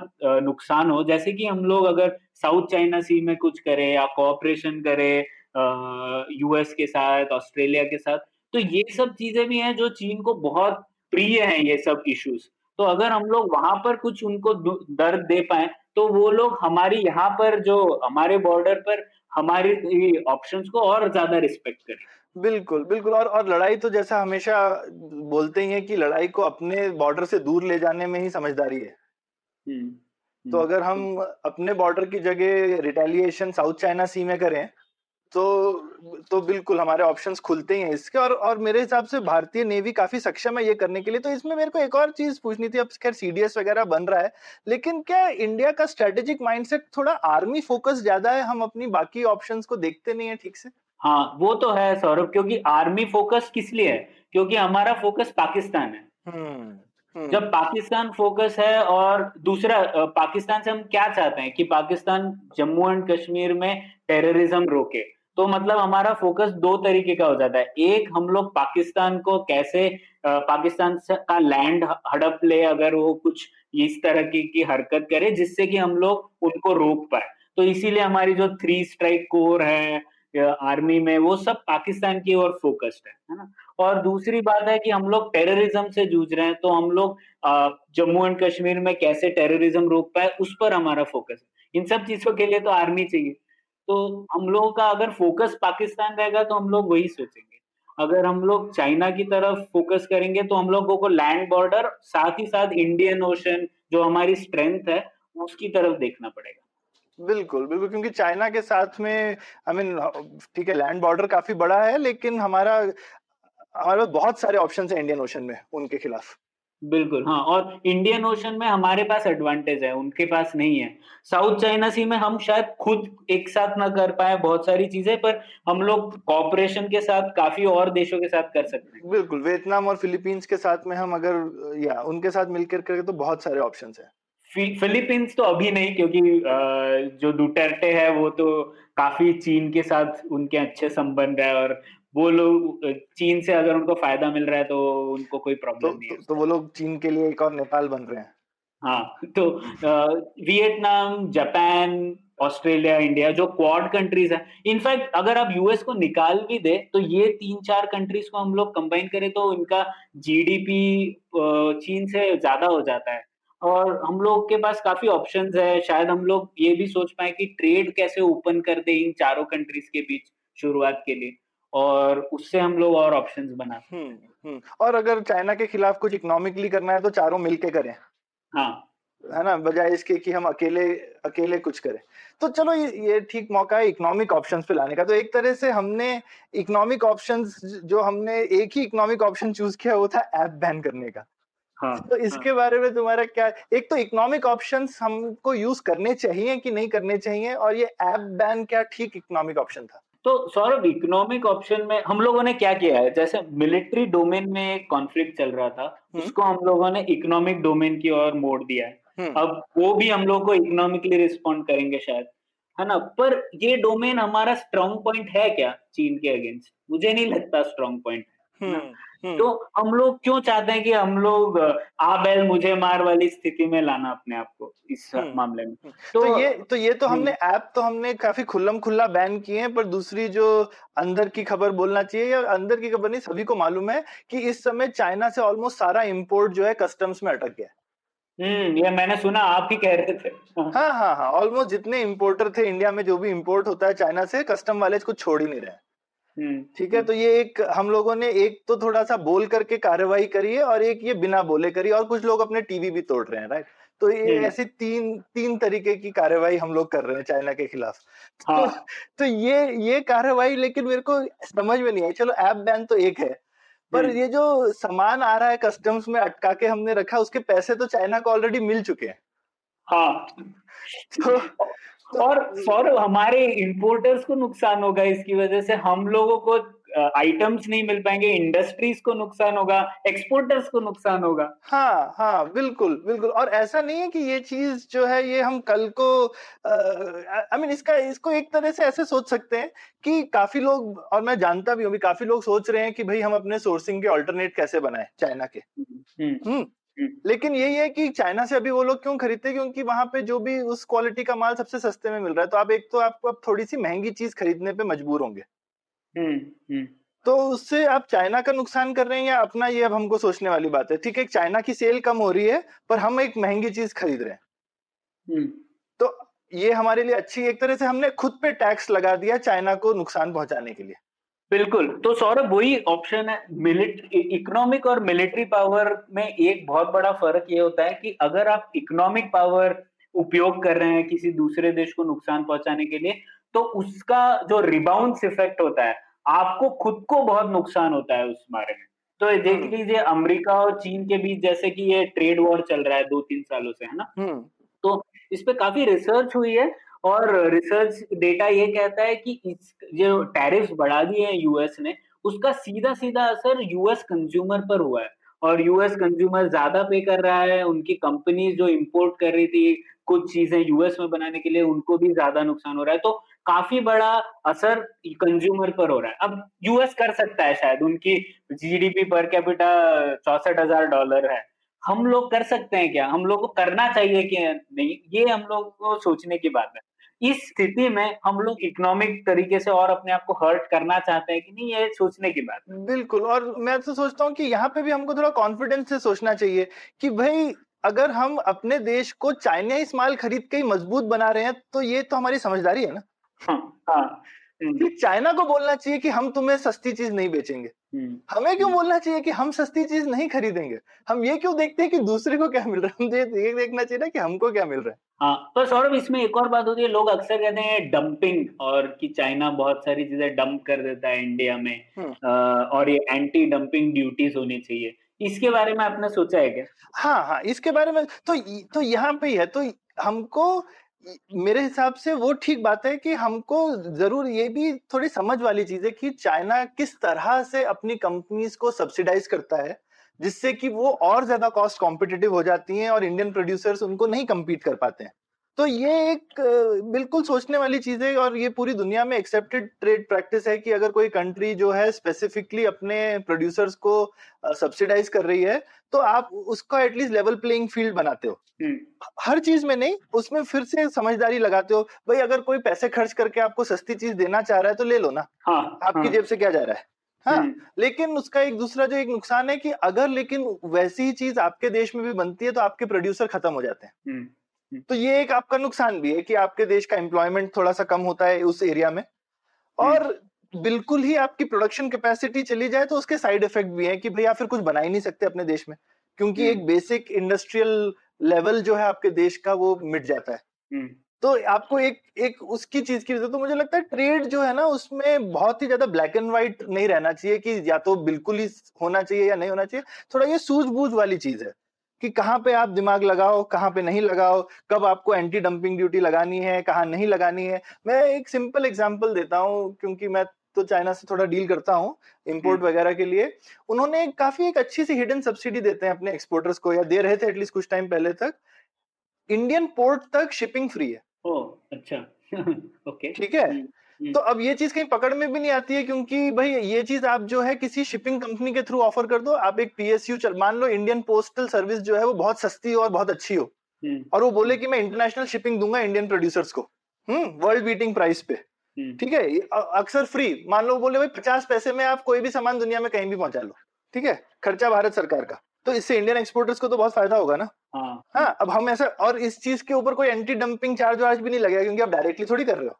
नुकसान हो। जैसे कि हम लोग अगर साउथ चाइना सी में कुछ करें या कोऑपरेशन करें यूएस के साथ ऑस्ट्रेलिया के साथ तो ये सब चीज़ें भी हैं जो चीन को बहुत प्रिय हैं ये सब इश्यूज़ तो अगर हम लोग वहाँ पर कुछ उनको दर्द दे पाए तो वो लोग हमारी यहाँ पर जो हमारे बॉर्डर पर हमारे ऑप्शंस को और ज़्यादा रिस्पेक्ट करें बिल्कुल बिल्कुल। और और लड़ाई तो जैसा हमेशा बोलते ही है कि लड़ाई को अपने बॉर्डर से दूर ले जाने में ही समझदारी है। हुँ, तो हुँ, अगर हम अपने बॉर्डर की जगह रिटेलिएशन साउथ चाइना सी में करें तो तो बिल्कुल हमारे ऑप्शंस खुलते ही हैं इसके और और मेरे हिसाब से भारतीय नेवी काफ़ी सक्षम है ये करने के लिए। तो इसमें मेरे को एक और चीज़ पूछनी थी अब खैर सीडीएस वगैरह बन रहा है लेकिन क्या इंडिया का स्ट्रेटेजिक माइंडसेट थोड़ा आर्मी फोकस ज़्यादा है? हम अपनी बाकी ऑप्शन को देखते नहीं है ठीक से? हाँ वो तो है सौरभ क्योंकि आर्मी फोकस किस लिए है? क्योंकि हमारा फोकस पाकिस्तान है। हम्म, हम्म। जब पाकिस्तान फोकस है और दूसरा पाकिस्तान से हम क्या चाहते हैं कि पाकिस्तान जम्मू एंड कश्मीर में टेररिज्म रोके? तो मतलब हमारा फोकस दो तरीके का हो जाता है। एक हम लोग पाकिस्तान को कैसे पाकिस्तान का लैंड हड़प ले अगर वो कुछ इस तरह की, की हरकत करे जिससे कि हम लोग उनको रोक पाए। तो इसीलिए हमारी जो थ्री स्ट्राइक कोर है आर्मी में वो सब पाकिस्तान की ओर फोकस्ड है है ना? और दूसरी बात है कि हम लोग टेररिज्म से जूझ रहे हैं तो हम लोग जम्मू एंड कश्मीर में कैसे टेररिज्म रोक पाए उस पर हमारा फोकस है। इन सब चीज़ों के लिए तो आर्मी चाहिए। तो हम लोगों का अगर फोकस पाकिस्तान रहेगा तो हम लोग वही सोचेंगे। अगर हम लोग चाइना की तरफ़ फोकस करेंगे तो हम लोगों को लैंड बॉर्डर साथ ही साथ इंडियन ओशन जो हमारी स्ट्रेंथ है, उसकी तरफ़ देखना पड़ेगा। बिल्कुल बिल्कुल, क्योंकि चाइना के साथ में आई मीन ठीक है लैंड बॉर्डर काफ़ी बड़ा है, लेकिन हमारा, हमारे पास बहुत सारे ऑप्शन है इंडियन ओशन में, उनके खिलाफ। बिल्कुल हाँ और इंडियन ओशन में हमारे पास एडवांटेज है उनके पास नहीं है। साउथ चाइना सी में हम शायद खुद एक साथ ना कर पाए बहुत सारी चीज़ें पर हम लोग कॉपरेशन के साथ काफ़ी और देशों के साथ कर सकते हैं। बिल्कुल वियतनाम और फिलीपींस के साथ में हम अगर या उनके साथ मिलकर करें तो बहुत सारे ऑप्शन है। फिलीपींस तो अभी नहीं क्योंकि जो डुटर्टे है वो तो काफ़ी चीन के साथ उनके अच्छे संबंध है और वो लोग चीन से अगर उनको फ़ायदा मिल रहा है तो उनको कोई प्रॉब्लम तो, नहीं है। तो, तो वो लोग चीन के लिए एक और नेपाल बन रहे हैं। हाँ तो वियतनाम जापान ऑस्ट्रेलिया इंडिया जो क्वाड कंट्रीज़ है। इनफैक्ट अगर आप यूएस को निकाल भी दे तो ये तीन चार कंट्रीज़ को हम लोग कंबाइन करें तो इनका जीडीपी चीन से ज़्यादा हो जाता है। और हम लोग के पास काफ़ी ऑप्शंस है। शायद हम लोग ये भी सोच पाए कि ट्रेड कैसे ओपन कर दे इन चारों कंट्रीज़ के बीच शुरुआत के लिए। और उससे हम लोग और ऑप्शंस बना हम्म, हम्म। और अगर चाइना के खिलाफ कुछ इकोनॉमिकली करना है तो चारों मिलके करें। हाँ। है ना? बजाय इसके कि हम अकेले अकेले कुछ करें। तो चलो ये ये ठीक मौका है इकोनॉमिक ऑप्शंस पे लाने का। तो एक तरह से हमने इकोनॉमिक ऑप्शंस जो हमने एक ही इकोनॉमिक ऑप्शन चूज़ किया वो था ऐप बैन करने का। हाँ, तो इसके हाँ. बारे में तुम्हारा क्या एक तो इकोनॉमिक ऑप्शंस हमको यूज़ करने चाहिए कि नहीं करने चाहिए? और ये ऐप बैन क्या ठीक इकोनॉमिक ऑप्शन था? तो सौरभ इकोनॉमिक ऑप्शन में हम लोगों ने क्या किया है जैसे मिलिट्री डोमेन में एक कॉन्फ्लिक्ट चल रहा था हम्म। उसको हम लोगों ने इकोनॉमिक डोमेन की ओर मोड़ दिया है हम्म। अब वो भी हम लोग को इकोनॉमिकली रिस्पॉन्ड करेंगे शायद है ना पर ये डोमेन हमारा स्ट्रॉन्ग पॉइंट है क्या चीन के अगेंस्ट मुझे नहीं लगता स्ट्रॉन्ग पॉइंट। तो हम लोग क्यों चाहते हैं कि हम लोग आ बैल मुझे मार वाली स्थिति में लाना अपने आप को इस हम्म। मामले में? तो, तो ये तो ये तो हमने ऐप तो हमने काफ़ी खुल्लम खुल्ला बैन किए हैं पर दूसरी जो अंदर की खबर बोलना चाहिए या अंदर की खबर नहीं सभी को मालूम है कि इस समय चाइना से ऑलमोस्ट सारा इम्पोर्ट जो है कस्टम्स में अटक गया हम्म ये मैंने सुना आप ही कह रहे थे। हाँ हाँ हाँ ऑलमोस्ट जितने इम्पोर्टर थे इंडिया में जो भी इम्पोर्ट होता है चाइना से कस्टम वाले कुछ छोड़ ही नहीं रहे हम्म, ठीक है हम्म। तो ये एक हम लोगों ने एक तो थोड़ा सा बोल करके कार्रवाई करी है और एक ये बिना बोले करी और कुछ लोग अपने टीवी भी तोड़ रहे हैं राइट तो ये हम्म। ऐसी तीन तीन तरीके की कार्रवाई हम लोग कर रहे हैं चाइना के खिलाफ तो, हाँ. तो, तो ये ये कार्रवाई लेकिन मेरे को समझ में नहीं आई चलो ऐप बैन तो एक है पर ये जो सामान आ रहा है कस्टम्स में अटका के हमने रखा उसके पैसे तो चाइना को ऑलरेडी मिल चुके हैं हाँ तो और सौरभ हमारे इंपोर्टर्स को नुकसान होगा इसकी वजह से हम लोगों को आइटम्स नहीं मिल पाएँगे इंडस्ट्रीज़ को नुकसान होगा एक्सपोर्टर्स को नुकसान होगा हाँ हाँ बिल्कुल बिल्कुल और ऐसा नहीं है कि ये चीज़ जो है ये हम कल को आई मीन इसका इसको एक तरह से ऐसे सोच सकते हैं कि काफ़ी लोग और मैं जानता भी हूँ काफ़ी लोग सोच रहे हैं कि भाई हम अपने सोर्सिंग के ऑल्टरनेट कैसे बनाए चाइना के हम्म, हम्म, हम्म। हम्म। लेकिन यही है कि चाइना से अभी वो लोग क्यों खरीदते हैं? क्योंकि वहाँ पे जो भी उस क्वालिटी का माल सबसे सस्ते में मिल रहा है। तो आप एक तो आपको अब थोड़ी सी महँगी चीज़ खरीदने पे मजबूर होंगे। हम्म, हम्म। तो उससे आप चाइना का नुकसान कर रहे हैं या अपना ये अब हमको सोचने वाली बात है? ठीक है चाइना की सेल कम हो रही है पर हम एक महँगी चीज़ खरीद रहे हैं। तो ये हमारे लिए अच्छी एक तरह से हमने खुद पे टैक्स लगा दिया चाइना को नुकसान पहुँचाने के लिए। बिल्कुल तो सौरभ वही ऑप्शन है मिलिट्री इकोनॉमिक और मिलिट्री पावर में एक बहुत बड़ा फ़र्क ये होता है कि अगर आप इकोनॉमिक पावर उपयोग कर रहे हैं किसी दूसरे देश को नुकसान पहुँचाने के लिए तो उसका जो रिबाउंस इफ़ेक्ट होता है आपको खुद को बहुत नुकसान होता है उस बारे में तो देख हम्म। लीजिए अमेरिका और चीन के बीच जैसे कि ये ट्रेड वॉर चल रहा है दो तीन सालों से है ना हम्म। तो इस पे काफ़ी रिसर्च हुई है और रिसर्च डेटा ये कहता है कि इस जो टैरिफ बढ़ा दिए हैं यूएस ने, उसका सीधा सीधा असर यूएस कंज्यूमर पर हुआ है। और यूएस कंज्यूमर ज़्यादा पे कर रहा है, उनकी कंपनी जो इंपोर्ट कर रही थी कुछ चीज़ें यूएस में बनाने के लिए, उनको भी ज़्यादा नुकसान हो रहा है। तो काफ़ी बड़ा असर कंज्यूमर पर हो रहा है। अब यूएस कर सकता है शायद, उनकी जीडीपी पर कैपिटा चौसठ हज़ार डॉलर है। हम लोग कर सकते हैं क्या? हम लोग को करना चाहिए कि नहीं? ये हम लोग को सोचने की बात है। इस स्थिति में हम लोग इकोनॉमिक तरीके से और अपने आप को हर्ट करना चाहते हैं कि नहीं ये सोचने की बात बिल्कुल और मैं तो सोचता हूँ कि यहाँ पे भी हमको थोड़ा कॉन्फिडेंस से सोचना चाहिए कि भाई अगर हम अपने देश को चाइनीज़ माल खरीद के ही मज़बूत बना रहे हैं तो ये तो हमारी समझदारी है ना? हाँ, हाँ, चाइना को बोलना चाहिए कि हम तुम्हें सस्ती चीज़ नहीं बेचेंगे। हमें क्यों बोलना चाहिए कि हम सस्ती चीज़ नहीं खरीदेंगे? हम ये क्यों देखते हैं कि दूसरे को क्या मिल रहा है? हम ये देखना चाहिए ना कि हमको क्या मिल रहा है। हाँ पर सौरभ इसमें एक और बात होती है लोग अक्सर कहते हैं डंपिंग और कि चाइना बहुत सारी चीज़ें डंप कर देता है इंडिया में। हम्म। और ये एंटी डंपिंग ड्यूटीज़ होनी चाहिए। इसके बारे में आपने सोचा है क्या? हाँ हाँ इसके बारे में तो तो यहाँ पे ही है तो हमको मेरे हिसाब से वो ठीक बात है कि हमको ज़रूर ये भी थोड़ी समझ वाली चीज़ है कि चाइना किस तरह से अपनी कंपनीज़ को सब्सिडाइज करता है, जिससे कि वो और ज़्यादा कॉस्ट कॉम्पिटेटिव हो जाती हैं और इंडियन प्रोड्यूसर्स उनको नहीं कम्पीट कर पाते हैं। तो ये एक बिल्कुल सोचने वाली चीज़ है और ये पूरी दुनिया में एक्सेप्टेड ट्रेड प्रैक्टिस है कि अगर कोई कंट्री जो है स्पेसिफिकली अपने प्रोड्यूसर्स को सब्सिडाइज कर रही है तो आप उसका एटलीस्ट लेवल प्लेइंग फ़ील्ड बनाते हो हम्म। हर चीज़ में नहीं उसमें फिर से समझदारी लगाते हो भाई अगर कोई पैसे खर्च करके आपको सस्ती चीज़ देना चाह रहा है तो ले लो ना हाँ, आपकी हाँ. जेब से क्या जा रहा है हाँ हम्म। लेकिन उसका एक दूसरा जो एक नुकसान है कि अगर लेकिन वैसी ही चीज़ आपके देश में भी बनती है तो आपके प्रोड्यूसर खत्म हो जाते हैं हम्म। तो ये एक आपका नुकसान भी है कि आपके देश का एम्प्लॉयमेंट थोड़ा सा कम होता है उस एरिया में और बिल्कुल ही आपकी प्रोडक्शन कैपेसिटी चली जाए तो उसके साइड इफ़ेक्ट भी है कि भाई आप फिर कुछ बना ही नहीं सकते अपने देश में क्योंकि एक बेसिक इंडस्ट्रियल लेवल जो है आपके देश का वो मिट जाता है। तो आपको एक एक उसकी चीज़ की तो मुझे लगता है ट्रेड जो है ना उसमें बहुत ही ज़्यादा ब्लैक एंड व्हाइट नहीं रहना चाहिए कि या तो बिल्कुल ही होना चाहिए या नहीं होना चाहिए। थोड़ा ये सूझबूझ वाली चीज़ है कि कहाँ पे आप दिमाग लगाओ कहाँ पे नहीं लगाओ कब आपको एंटी डंपिंग ड्यूटी लगानी है कहाँ नहीं लगानी है। मैं एक सिंपल एग्ज़ाम्पल देता हूँ क्योंकि मैं तो चाइना से थोड़ा डील करता हूँ इम्पोर्ट हम्म। वगैरह के लिए उन्होंने काफ़ी एक अच्छी सी हिडन सब्सिडी देते हैं अपने एक्सपोर्टर्स को या दे रहे थे एटलीस्ट कुछ टाइम पहले तक इंडियन पोर्ट तक शिपिंग फ्री है ओ अच्छा ओके ठीक है हम्म। हम्म। तो अब ये चीज़ कहीं पकड़ में भी नहीं आती है क्योंकि भाई ये चीज़ आप जो है किसी शिपिंग कंपनी के थ्रू ऑफ़र कर दो आप एक पीएसयू चल मान लो इंडियन पोस्टल सर्विस जो है वो बहुत सस्ती हो और बहुत अच्छी हो। और वो बोले कि मैं इंटरनेशनल शिपिंग दूँगा इंडियन प्रोड्यूसर्स को हम्म वर्ल्ड बीटिंग प्राइस पे। ठीक है? अक्सर फ्री मान लो बोले भाई पचास पैसे में आप कोई भी सामान दुनिया में कहीं भी पहुँचा लो। ठीक है? खर्चा भारत सरकार का। तो इससे इंडियन एक्सपोर्टर्स को तो बहुत फ़ायदा होगा ना? हाँ, हाँ अब हम ऐसा और इस चीज़ के ऊपर कोई एंटी डंपिंग चार्ज वार्ज भी नहीं लगेगा क्योंकि आप डायरेक्टली थोड़ी कर रहे हो।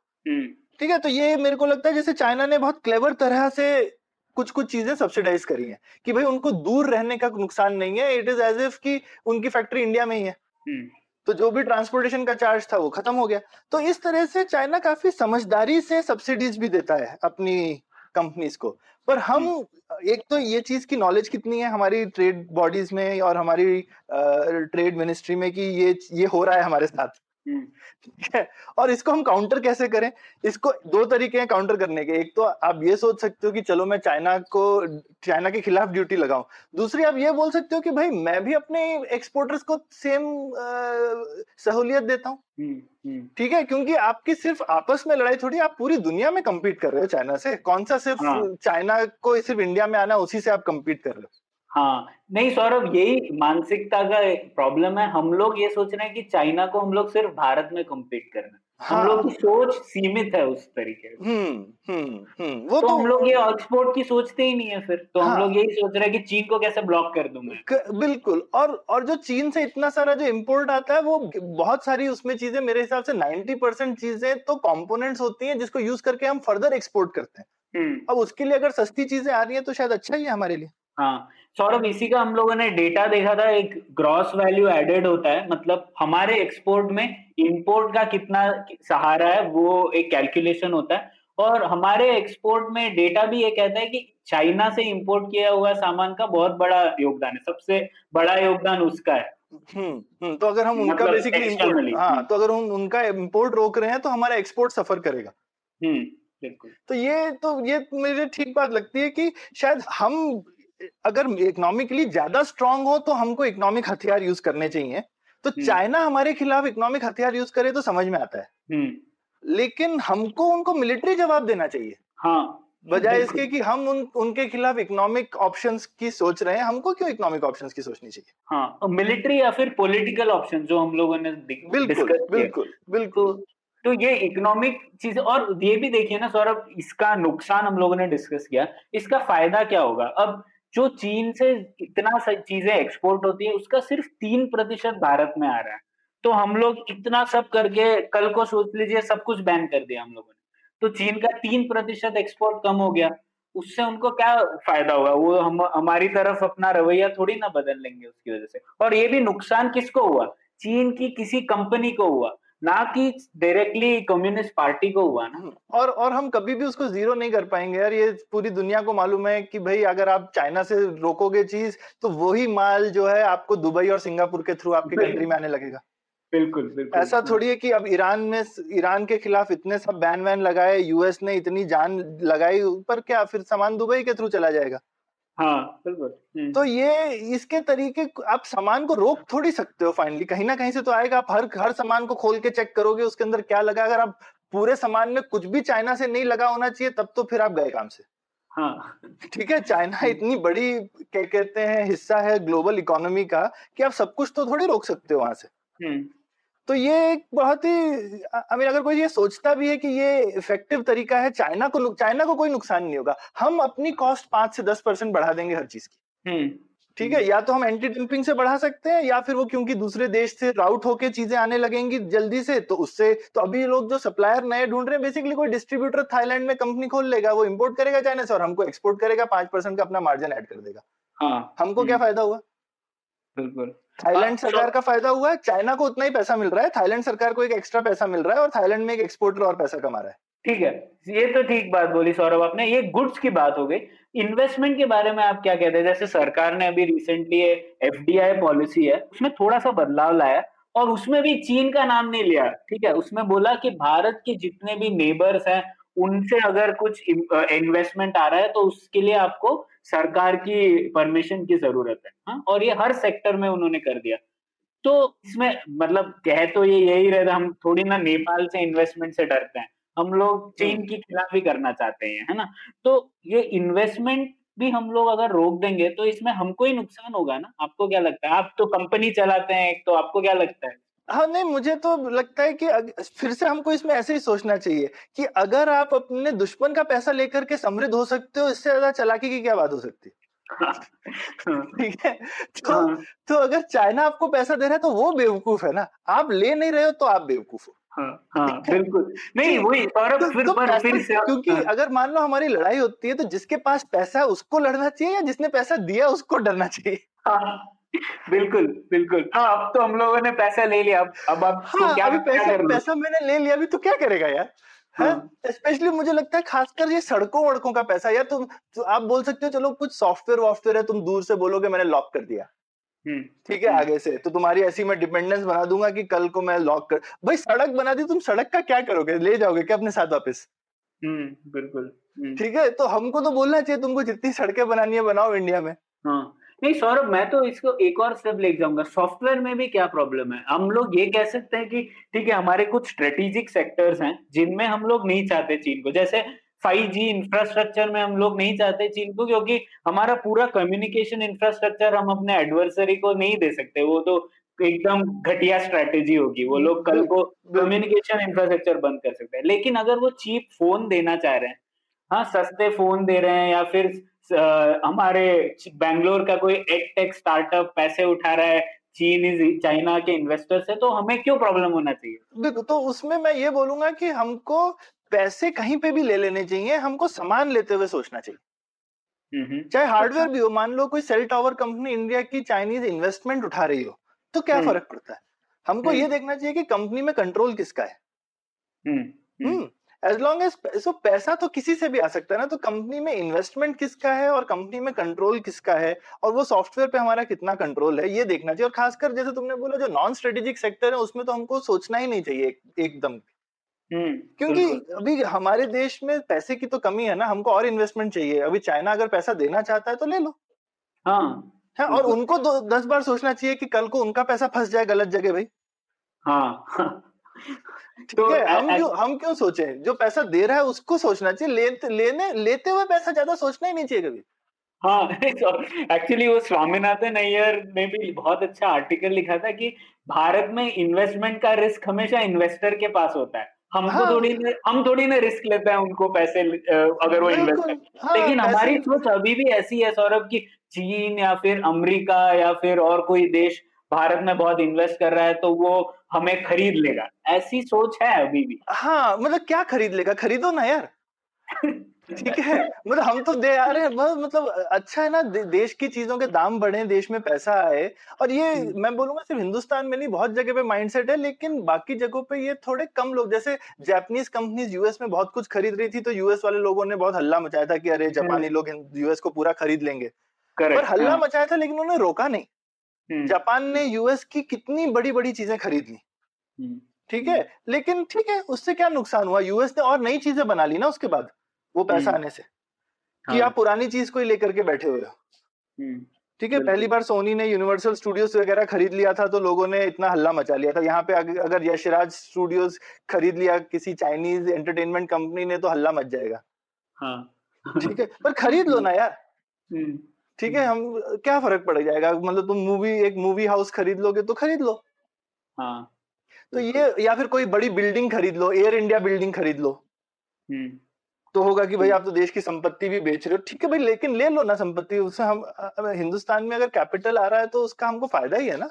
ठीक है? तो ये मेरे को लगता है जैसे चाइना ने बहुत क्लेवर तरह से कुछ कुछ चीज़ें सब्सिडाइज करी हैं कि भाई उनको दूर रहने का नुकसान नहीं है। इट इज़ एज इफ़ कि उनकी फैक्ट्री इंडिया में ही है। हम्म। तो जो भी ट्रांसपोर्टेशन का चार्ज था वो खत्म हो गया। तो इस तरह से चाइना काफ़ी समझदारी से सब्सिडीज भी देता है अपनी कंपनीज़ को। पर हम हम्म। एक तो ये चीज़ की नॉलेज कितनी है हमारी ट्रेड बॉडीज में और हमारी ट्रेड मिनिस्ट्री में कि ये ये हो रहा है हमारे साथ। और इसको हम काउंटर कैसे करें? इसको दो तरीके हैं काउंटर करने के। एक तो आप ये सोच सकते हो कि चलो मैं चाइना को चाइना के खिलाफ ड्यूटी लगाऊँ। दूसरी आप ये बोल सकते हो कि भाई मैं भी अपने एक्सपोर्टर्स को सेम सहूलियत देता हूँ। हम्म, हम्म। ठीक है? क्योंकि आपकी सिर्फ़ आपस में लड़ाई थोड़ी आप पूरी दुनिया में कम्पीट कर रहे हो चाइना से। कौन सा सिर्फ़ हाँ। चाइना को सिर्फ़ इंडिया में आना उसी से आप कम्पीट कर रहे हो। हाँ नहीं सौरभ यही मानसिकता का एक प्रॉब्लम है। हम लोग ये सोच रहे हैं कि चाइना को हम लोग सिर्फ़ भारत में कम्पीट करना हाँ। हम लोग की सोच सीमित है उस तरीके हम्म हम्म हम्म वो तो, तो हम लोग ये एक्सपोर्ट की सोचते ही नहीं है फिर। तो हाँ, हम लोग यही सोच रहे हैं कि चीन को कैसे ब्लॉक कर दूँ मैं? बिल्कुल और और जो चीन से इतना सारा जो इम्पोर्ट आता है वो बहुत सारी उसमें चीज़ें मेरे हिसाब से नाइन्टी परसेंट चीज़ें तो कॉम्पोनेंट्स होती हैं जिसको यूज़ करके हम फर्दर एक्सपोर्ट करते हैं। हम्म। अब उसके लिए अगर सस्ती चीज़ें आ रही है तो शायद अच्छा ही है हमारे लिए। हाँ। सौरभ इसी का हम लोगों ने डेटा देखा था एक ग्रॉस वैल्यू एडेड होता है मतलब हमारे एक्सपोर्ट में इंपोर्ट का कितना सहारा है वो एक कैलकुलेशन होता है। और हमारे एक्सपोर्ट में डेटा भी ये कहता है कि चाइना से इंपोर्ट किया हुआ सामान का बहुत बड़ा योगदान है सबसे बड़ा योगदान उसका है। हम्म, हम्म तो अगर हम उनका मतलब बेसिकली इंपोर्ट हाँ तो अगर हम उनका इंपोर्ट रोक रहे हैं तो हमारा एक्सपोर्ट सफ़र करेगा। हम्म बिल्कुल। तो ये तो ये मुझे ठीक बात लगती है कि शायद हम अगर इकोनॉमिकली ज़्यादा स्ट्रांग हो तो हमको इकोनॉमिक हथियार यूज़ करने चाहिए। तो हम्म। चाइना हमारे खिलाफ इकोनॉमिक हथियार यूज़ करे तो समझ में आता है। हम्म। लेकिन हमको उनको मिलिट्री जवाब देना चाहिए। हाँ। बजाय इसके कि हम उन उनके खिलाफ इकोनॉमिक ऑप्शंस की सोच रहे हैं हमको क्यों इकोनॉमिक ऑप्शंस की सोचनी चाहिए? हाँ मिलिट्री या फिर पॉलिटिकल ऑप्शन जो हम लोगों ने बिल्कुल बिल्कुल बिल्कुल। तो, तो ये इकोनॉमिक चीज़ और ये भी देखिए ना सौरभ इसका नुकसान हम लोगों ने डिस्कस किया इसका फ़ायदा क्या होगा? अब जो चीन से इतना सब चीज़ें एक्सपोर्ट होती है, उसका सिर्फ़ तीन प्रतिशत भारत में आ रहा है। तो हम लोग इतना सब करके कल को सोच लीजिए, सब कुछ बैन कर दिया हम लोगों ने। तो चीन का तीन प्रतिशत एक्सपोर्ट कम हो गया। उससे उनको क्या फ़ायदा होगा? वो हम, हमारी तरफ़ अपना रवैया थोड़ी ना बदल लेंगे उसकी वजह से। और ये भी नुकसान किसको हुआ? चीन की किसी कंपनी को हुआ। ना कि डायरेक्टली कम्युनिस्ट पार्टी को हुआ ना। और और हम कभी भी उसको ज़ीरो नहीं कर पाएँगे यार ये पूरी दुनिया को मालूम है कि भाई अगर आप चाइना से रोकोगे चीज़ तो वही माल जो है आपको दुबई और सिंगापुर के थ्रू आपकी कंट्री में आने लगेगा। बिल्कुल बिल्कुल। ऐसा थोड़ी है कि अब ईरान में ईरान के खिलाफ इतने सब बैन वैन लगाए यूएस ने इतनी जान लगाई पर क्या फिर सामान दुबई के थ्रू चला जाएगा? हाँ बिल्कुल। तो ये इसके तरीके आप सामान को रोक थोड़ी सकते हो फाइनली कहीं ना कहीं से तो आएगा। आप हर हर सामान को खोल के चेक करोगे उसके अंदर क्या लगा। अगर आप पूरे सामान में कुछ भी चाइना से नहीं लगा होना चाहिए तब तो फिर आप गए काम से। हाँ। ठीक है? चाइना इतनी बड़ी क्या कहते हैं हिस्सा है ग्लोबल इकोनॉमी का कि आप सब कुछ तो थोड़ी रोक सकते हो वहाँ से। तो ये एक बहुत ही आई मीन अगर कोई ये सोचता भी है कि ये इफ़ेक्टिव तरीका है चाइना को चाइना को कोई नुकसान नहीं होगा। हम अपनी कॉस्ट पाँच से दस परसेंट बढ़ा देंगे हर चीज़ की। हम्म। ठीक है? या तो हम एंटी डंपिंग से बढ़ा सकते हैं या फिर वो क्योंकि दूसरे देश से राउट होके चीज़ें आने लगेंगी जल्दी से तो उससे तो अभी लोग जो सप्लायर नए ढूंढ रहे हैं बेसिकली कोई डिस्ट्रीब्यूटर थाईलैंड में कंपनी खोल लेगा वो इम्पोर्ट करेगा चाइना से और हमको एक्सपोर्ट करेगा पाँच परसेंट का अपना मार्जिन ऐड कर देगा। हाँ। हमको क्या हम्म। फ़ायदा हुआ? बिल्कुल। थाईलैंड सरकार का फ़ायदा हुआ है चाइना को उतना ही पैसा मिल रहा है थाईलैंड सरकार को एक एक्स्ट्रा पैसा मिल रहा है और थाईलैंड में एक एक्सपोर्टर और पैसा कमा रहा है। ठीक है ये तो ठीक बात बोली सौरभ आपने ये गुड्स की बात हो गई। इन्वेस्टमेंट के बारे में आप क्या कहते हैं? जैसे सरकार ने अभी रिसेंटली एफ़ पॉलिसी है उसमें थोड़ा सा बदलाव लाया और उसमें भी चीन का नाम नहीं लिया ठीक है? उसमें बोला कि भारत के जितने भी नेबर्स हैं उनसे अगर कुछ इन्वेस्टमेंट आ रहा है तो उसके लिए आपको सरकार की परमिशन की ज़रूरत है। हा? और ये हर सेक्टर में उन्होंने कर दिया। तो इसमें मतलब कह तो ये यही रहता हम थोड़ी ना नेपाल से इन्वेस्टमेंट से डरते हैं। हम लोग चीन की खिलाफी करना चाहते हैं है ना? तो ये इन्वेस्टमेंट भी हम लोग अगर रोक देंगे तो इसमें हमको ही नुकसान होगा ना? आपको क्या लगता है? आप तो कंपनी चलाते हैं एक तो आपको क्या लगता है? हाँ नहीं मुझे तो लगता है कि फिर से हमको इसमें ऐसे ही सोचना चाहिए कि अगर आप अपने दुश्मन का पैसा लेकर के समृद्ध हो सकते हो इससे ज़्यादा चलाकी की क्या बात हो सकती? है। ठीक है? तो हाँ। तो अगर चाइना आपको पैसा दे रहा है तो वो बेवकूफ़ है ना। आप ले नहीं रहे हो तो आप बेवकूफ़ हो। हाँ, हाँ, बिल्कुल। नहीं वही सौरभ तो, फिर तो पर फिर से क्योंकि हाँ, अगर मान लो हमारी लड़ाई होती है तो जिसके पास पैसा है उसको लड़ना चाहिए या जिसने पैसा दिया उसको डरना चाहिए? हाँ, बिल्कुल बिल्कुल। हाँ अब तो हम लोगों ने पैसा ले लिया अब अब आप हाँ, क्या अभी क्या पैसा करना? पैसा मैंने ले लिया अभी तो क्या करेगा यार? स्पेशली हाँ। मुझे लगता है खासकर ये सड़कों वड़कों का पैसा यार तुम तो आप बोल सकते हो चलो कुछ सॉफ्टवेयर वॉफ्टवेयर है तुम दूर से बोलोगे मैंने लॉक कर दिया। हम्म, ठीक है आगे से। तो तुम्हारी ऐसी मैं डिपेंडेंस बना दूँगा कि कल को मैं लॉक कर भाई सड़क बना दी तुम सड़क का क्या करोगे? ले जाओगे क्या अपने साथ वापस? हम्म, बिल्कुल हम्म, ठीक है तो हमको तो बोलना चाहिए तुमको जितनी सड़कें बनानी है बनाओ इंडिया में। हाँ नहीं सौरभ मैं तो इसको एक और स्टेप ले जाऊँगा। सॉफ्टवेयर में भी क्या प्रॉब्लम है? हम लोग ये कह सकते हैं कि ठीक है हमारे कुछ स्ट्रेटेजिक सेक्टर्स हैं जिनमें हम लोग नहीं चाहते चीन को। जैसे 5G इंफ्रास्ट्रक्चर में हम लोग नहीं चाहते चीन को क्योंकि हमारा पूरा कम्युनिकेशन इंफ्रास्ट्रक्चर हम अपने एडवर्सरी को नहीं दे सकते। वो तो एकदम घटिया स्ट्रेटेजी होगी। वो लोग कल को कम्युनिकेशन इंफ्रास्ट्रक्चर बंद कर सकते हैं। लेकिन अगर वो चीप फ़ोन देना चाह रहे हैं हाँ सस्ते फ़ोन दे रहे हैं या फिर हमारे बैंगलोर का कोई एक टेक स्टार्टअप पैसे उठा रहा है चीन इज़ चाइना के इन्वेस्टर से तो हमें क्यों प्रॉब्लम होना चाहिए? देखो तो उसमें मैं ये बोलूँगा कि हमको पैसे कहीं पे भी ले लेने चाहिए हमको सामान लेते हुए सोचना चाहिए। हम्म, चाहे हार्डवेयर भी हो मान लो कोई सेल टावर कंपनी इंडिया की चाइनीज़ इन्वेस्टमेंट उठा रही हो तो क्या हम्म। फ़र्क पड़ता है? हमको हम्म। ये देखना चाहिए कि कंपनी में कंट्रोल किसका है। हम्म, हम्म, हम्म। एज लॉन्ग एज सो पैसा तो किसी से भी आ सकता है ना तो कंपनी में इन्वेस्टमेंट किसका है और कंपनी में कंट्रोल किसका है और वो सॉफ्टवेयर पे हमारा कितना कंट्रोल है ये देखना चाहिए। और खासकर जैसे तुमने बोला जो नॉन स्ट्रेटेजिक सेक्टर है उसमें तो हमको सोचना ही नहीं चाहिए एकदम। हम्म, क्योंकि अभी हमारे देश में पैसे की तो कमी है ना हमको और इन्वेस्टमेंट चाहिए। अभी चाइना अगर पैसा देना चाहता है तो ले लो। हाँ है और उनको दो दस बार सोचना चाहिए कि कल को उनका पैसा फंस जाए गलत जगह भाई। हाँ हाँ, ठीक तो है हम क्यों हम क्यों सोचे? जो पैसा दे रहा है उसको सोचना चाहिए। ले, लेने लेते हुए पैसा ज़्यादा सोचना ही नहीं चाहिए कभी। हाँ एक्चुअली वो स्वामीनाथन अय्यर ने भी बहुत अच्छा आर्टिकल लिखा था कि भारत में इन्वेस्टमेंट का रिस्क हमेशा इन्वेस्टर के पास होता है। हम हाँ, थोड़ी न, हम थोड़ी ना रिस्क लेते हैं उनको पैसे अगर वो इन्वेस्ट करें हाँ, लेकिन हमारी सोच अभी भी ऐसी है सौरभ की चीन या फिर अमेरिका या फिर और कोई देश भारत में बहुत इन्वेस्ट कर रहा है तो वो हमें खरीद लेगा ऐसी सोच है अभी भी हाँ मतलब क्या खरीद लेगा खरीदो ना यार ठीक है मतलब हम तो दे आ रहे हैं मतलब अच्छा है ना दे, देश की चीज़ों के दाम बढ़े देश में पैसा आए और ये हम्म। मैं बोलूँगा सिर्फ़ हिंदुस्तान में नहीं बहुत जगह पे माइंडसेट है लेकिन बाकी जगहों पे ये थोड़े कम लोग जैसे जापानीज कंपनीज़ यूएस में बहुत कुछ खरीद रही थी तो यूएस वाले लोगों ने बहुत हल्ला मचाया था कि अरे जापानी हम्म। लोग यूएस को पूरा खरीद लेंगे पर हल्ला हाँ। मचाया था लेकिन उन्होंने रोका नहीं। जापान ने यूएस की कितनी बड़ी बड़ी चीज़ें खरीद ली। ठीक है? लेकिन ठीक है उससे क्या नुकसान हुआ? यूएस ने और नई चीज़ें बना ली ना उसके बाद वो पैसा हम्म। आने से कि हाँ। आप पुरानी चीज़ को ही लेकर के बैठे हुए हो। हम्म। ठीक है? पहली बार सोनी ने यूनिवर्सल स्टूडियोज वगैरह खरीद लिया था तो लोगों ने इतना हल्ला मचा लिया था। यहाँ पे अगर यशराज स्टूडियोज खरीद लिया किसी चाइनीज़ एंटरटेनमेंट कंपनी ने तो हल्ला मच जाएगा। हाँ। ठीक है? पर खरीद लो ना यार। हम्म। ठीक है हम क्या फ़र्क पड़ जाएगा? मतलब तुम मूवी एक मूवी हाउस खरीद लोगे तो खरीद लो। हाँ। तो ये या फिर कोई बड़ी बिल्डिंग खरीद लो एयर इंडिया बिल्डिंग खरीद लो। तो होगा कि भाई आप तो देश की संपत्ति भी बेच रहे हो। ठीक है भाई लेकिन ले लो ना संपत्ति उससे हम हिंदुस्तान में अगर कैपिटल आ रहा है तो उसका हमको फ़ायदा ही है ना।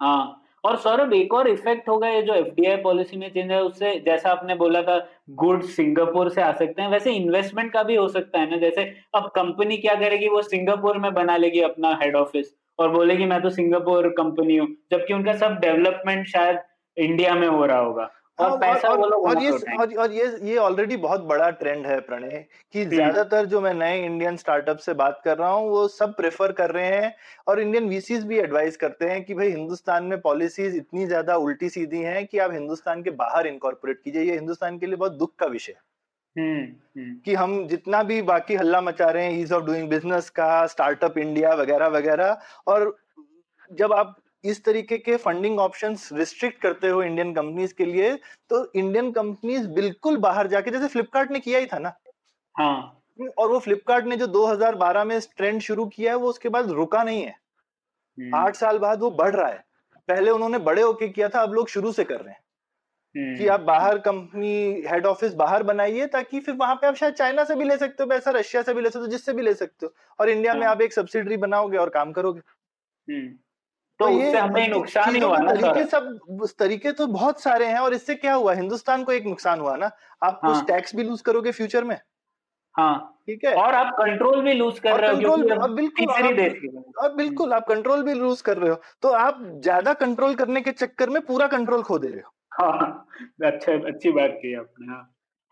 हाँ। और सौरभ, एक और इफ़ेक्ट होगा ये जो एफडीआई पॉलिसी में चेंज है, उससे जैसा आपने बोला था गुड सिंगापुर से आ सकते हैं। वैसे इन्वेस्टमेंट का भी हो सकता है ना, जैसे अब कंपनी क्या करेगी, वो सिंगापुर में बना लेगी अपना हेड ऑफ़िस और बोलेगी, मैं तो सिंगापुर कंपनी हूँ। जबकि उनका सब डेवलपमेंट शायद इंडिया में हो रहा होगा। और पैसा और, वो लोग और ये और, और ये ये ऑलरेडी बहुत बड़ा ट्रेंड है प्रणय कि हम्म। ज़्यादातर जो मैं नए इंडियन स्टार्टअप से बात कर रहा हूँ वो सब प्रेफर कर रहे हैं और इंडियन वीसीज भी एडवाइस करते हैं कि भाई हिंदुस्तान में पॉलिसीज़ इतनी ज़्यादा उल्टी सीधी हैं कि आप हिंदुस्तान के बाहर इनकॉर्पोरेट कीजिए ये हिंदुस्तान के लिए बहुत दुख का विषय हम्म, हम्म। कि हम जितना भी बाकी हल्ला मचा रहे हैं ईज ऑफ़ डूइंग बिज़नेस का स्टार्टअप इंडिया वगैरह वगैरह और जब आप इस तरीके के फंडिंग ऑप्शंस रिस्ट्रिक्ट करते हो इंडियन कंपनीज़ के लिए तो इंडियन कंपनीज़ बिल्कुल बाहर जाके जैसे फ्लिपकार्ट ने किया ही था ना हाँ और वो फ्लिपकार्ट ने जो 2012 में ट्रेंड शुरू किया है वो उसके बाद रुका नहीं है हम्म। आठ साल बाद वो बढ़ रहा है पहले उन्होंने बड़े होके किया था अब लोग शुरू से कर रहे हैं कि हम्म। आप बाहर कंपनी हेड ऑफ़िस बाहर बनाइए ताकि फिर वहाँ पे आप शायद चाइना से भी ले सकते हो पैसा रशिया से भी ले सकते हो जिससे भी ले सकते हो और इंडिया में हाँ। आप एक सब्सिडरी बनाओगे और काम करोगे हम्म। तो, तो उससे हमें नुकसान ही हुआ ना तरीके सब तरीके तो बहुत सारे हैं और इससे क्या हुआ? हिंदुस्तान को एक नुकसान हुआ ना? आप हाँ. कुछ टैक्स भी लूज करोगे फ्यूचर में? हाँ। ठीक है। और आप कंट्रोल भी लूज कर रहे हो और बिल्कुल आप, और बिल्कुल आप कंट्रोल भी लूज कर रहे हो तो आप ज़्यादा कंट्रोल करने के चक्कर में पूरा कंट्रोल खो दे रहे हो। हाँ अच्छा अच्छी बात की आपने हाँ।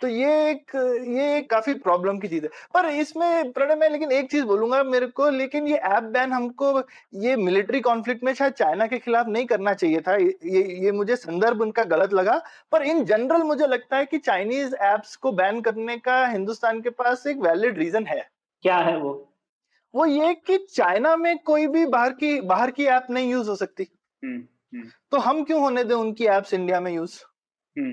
तो ये एक ये काफ़ी प्रॉब्लम की चीज़ है। पर इसमें प्रणय मैं लेकिन एक चीज़ बोलूँगा मेरे को लेकिन ये ऐप बैन हमको ये मिलिट्री कॉन्फ्लिक्ट में शायद चाइना के खिलाफ नहीं करना चाहिए था। ये ये मुझे संदर्भ उनका गलत लगा। पर इन जनरल मुझे लगता है कि चाइनीज़ एप्स को बैन करने का हिंदुस्तान के पास एक वैलिड रीजन है। क्या है वो? वो ये कि चाइना में कोई भी बाहर की बाहर की ऐप नहीं यूज़ हो सकती। हुँ, हम्म, हुँ. हम्म। तो हम क्यों होने दें उनकी एप्स इंडिया में यूज़ हुँ,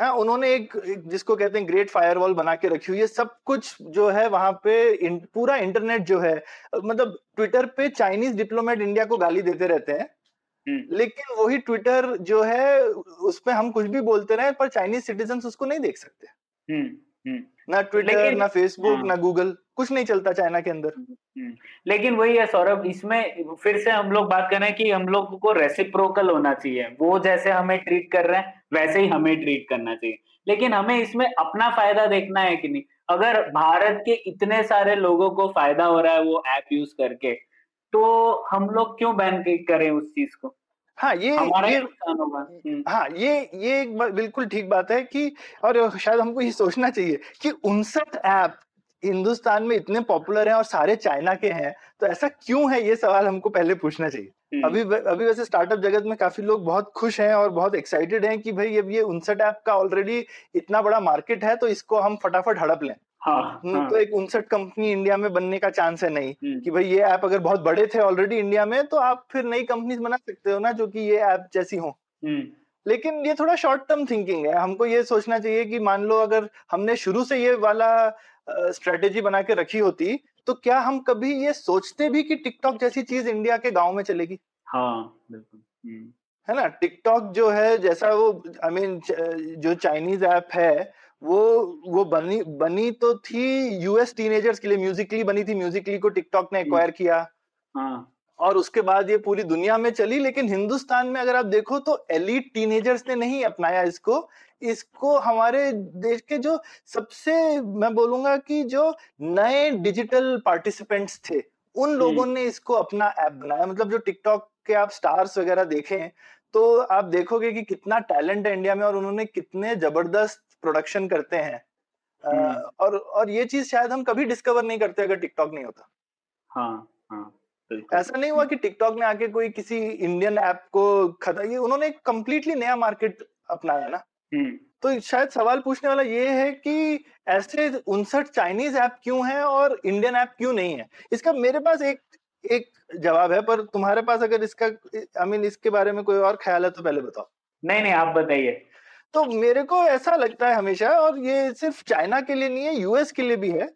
हाँ उन्होंने एक, एक जिसको कहते हैं ग्रेट फायरवॉल बना के रखी हुई है सब कुछ जो है वहाँ पे इन, पूरा इंटरनेट जो है मतलब ट्विटर पे चाइनीज़ डिप्लोमेट इंडिया को गाली देते रहते हैं हम्म। लेकिन वही ट्विटर जो है उसपे हम कुछ भी बोलते रहे पर चाइनीज़ सिटीजन उसको नहीं देख सकते हम्म, हम्म। ना ट्विटर ना फेसबुक। ना गूगल कुछ नहीं चलता चाइना के अंदर लेकिन वही है सौरभ इसमें फिर से हम लोग बात कर रहे हैं कि हम लोग को रेसिप्रोकल होना चाहिए वो जैसे हमें ट्रीट कर रहे हैं वैसे ही हमें ट्रीट करना चाहिए। लेकिन हमें इसमें अपना फ़ायदा देखना है कि नहीं? अगर भारत के इतने सारे लोगों को फ़ायदा हो रहा है वो ऐप यूज़ करके तो हम लोग क्यों बैन करें उस चीज़ को? हाँ ये ये हम्म। हाँ ये ये एक बिल्कुल ठीक बात है कि और शायद हमको ये सोचना चाहिए कि उनसठ ऐप हिंदुस्तान में इतने पॉपुलर हैं और सारे चाइना के हैं तो ऐसा क्यों है? ये सवाल हमको पहले पूछना चाहिए। अभी अभी वैसे स्टार्टअप जगत में काफ़ी लोग बहुत खुश हैं और बहुत एक्साइटेड हैं कि भाई अब ये उनसठ ऐप का ऑलरेडी इतना बड़ा मार्केट है तो इसको हम फटाफट हड़प लें। हाँ, हम्म, हाँ. तो एक उनसठ कंपनी इंडिया में बनने का चांस है नहीं हम्म। कि भाई ये ऐप अगर बहुत बड़े थे ऑलरेडी इंडिया में तो आप फिर नई कंपनी बना सकते हो ना जो कि ये ऐप जैसी हो। लेकिन ये थोड़ा शॉर्ट टर्म थिंकिंग है। हमको ये सोचना चाहिए कि मान लो अगर हमने शुरू से ये वाला स्ट्रेटेजी बना के रखी होती तो क्या हम कभी ये सोचते भी कि टिकटॉक जैसी चीज़ इंडिया के गाँव में चलेगी? हाँ बिल्कुल हम्म। है ना? टिकटॉक जो है जैसा वो आई I मीन mean, जो चाइनीज़ ऐप है वो वो बनी बनी तो थी यूएस टीनेजर्स के लिए म्यूजिकली बनी थी म्यूजिकली को टिकटॉक ने एक्वायर किया। हाँ। और उसके बाद ये पूरी दुनिया में चली लेकिन हिंदुस्तान में अगर आप देखो तो एलिट टीनेजर्स ने नहीं अपनाया इसको। इसको हमारे देश के जो सबसे मैं बोलूँगा कि जो नए डिजिटल पार्टिसिपेंट्स थे उन लोगों ने इसको अपना ऐप बनाया। मतलब जो टिकटॉक के आप स्टार्स वगैरह देखें तो आप देखोगे कि कितना टैलेंट है इंडिया में और उन्होंने कितने ज़बरदस्त प्रोडक्शन करते हैं। और और ये चीज़ शायद हम कभी डिस्कवर नहीं करते अगर टिकटॉक नहीं होता। हाँ हाँ। ऐसा नहीं हुआ कि टिकटॉक ने आके कोई किसी इंडियन ऐप को खत्म ये उन्होंने कम्प्लीटली नया मार्केट अपनाया ना। तो शायद सवाल पूछने वाला ये है कि ऐसे उनसठ चाइनीज़ ऐप क्यों हैं और इंडियन ऐप क्यों नहीं है? इसका मेरे पास एक एक जवाब है पर तुम्हारे पास अगर इसका आई मीन इसके बारे में कोई और ख्याल है तो पहले बताओ। नहीं नहीं आप बताइए। तो मेरे को ऐसा लगता है हमेशा और ये सिर्फ़ चाइना के लिए नहीं है यूएस के लिए भी है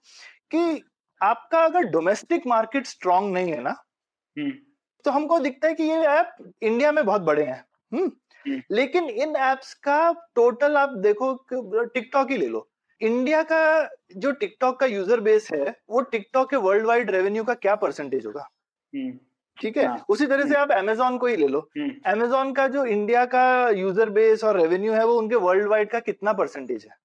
कि आपका अगर डोमेस्टिक मार्केट स्ट्रांग नहीं है ना हम्म। तो हमको दिखता है कि ये ऐप इंडिया में बहुत बड़े हैं। हम्म, हम्म। लेकिन इन एप्स का टोटल आप देखो टिकटॉक ही ले लो। इंडिया का जो टिकटॉक का यूज़र बेस है वो टिकटॉक के वर्ल्ड वाइड रेवेन्यू का क्या परसेंटेज होगा? ठीक है? हाँ, उसी तरह से आप अमेजोन को ही ले लो। अमेजोन का जो इंडिया का यूज़र बेस और रेवेन्यू है वो उनके वर्ल्ड वाइड का कितना परसेंटेज है?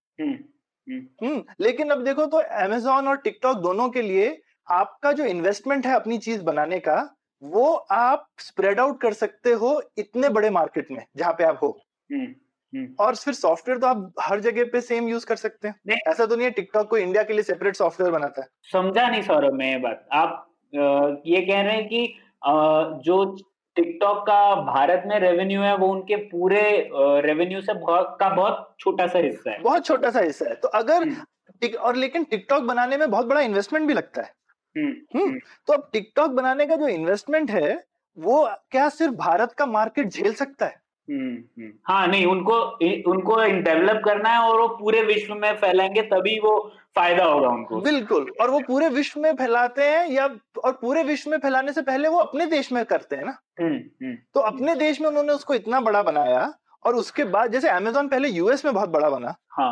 हम्म। लेकिन अब देखो तो अमेजोन और टिकटॉक दोनों के लिए आपका जो इन्वेस्टमेंट है अपनी चीज़ बनाने का वो आप स्प्रेड आउट कर सकते हो इतने बड़े मार्केट में जहाँ पे आप हो। हम्म, हम्म। और फिर सॉफ्टवेयर तो आप हर जगह पे सेम यूज़ कर सकते हैं। ऐसा तो नहीं है टिकटॉक को इंडिया के लिए सेपरेट सॉफ्टवेयर बनाता है। समझा नहीं सौरभ मैं ये बात। आप ये कह रहे हैं कि जो टिकटॉक का भारत में रेवेन्यू है वो उनके पूरे रेवेन्यू से बहुत का बहुत छोटा सा हिस्सा है। बहुत छोटा सा हिस्सा है। तो अगर हम्म। और लेकिन टिकटॉक बनाने में बहुत बड़ा इन्वेस्टमेंट भी लगता है। हम्म, हम्म, हम्म। तो अब टिकटॉक बनाने का जो इन्वेस्टमेंट है वो क्या सिर्फ़ भारत का मार्केट झेल सकता है? हाँ नहीं उनको उनको डेवलप करना है और वो पूरे विश्व में फैलाएँगे तभी वो फ़ायदा होगा उनको। बिल्कुल और वो पूरे विश्व में फैलाते हैं या और पूरे विश्व में फैलाने से पहले वो अपने देश में करते हैं ना। तो अपने देश में उन्होंने उसको इतना बड़ा बनाया और उसके बाद जैसे अमेजोन पहले यूएस में बहुत बड़ा बना। हाँ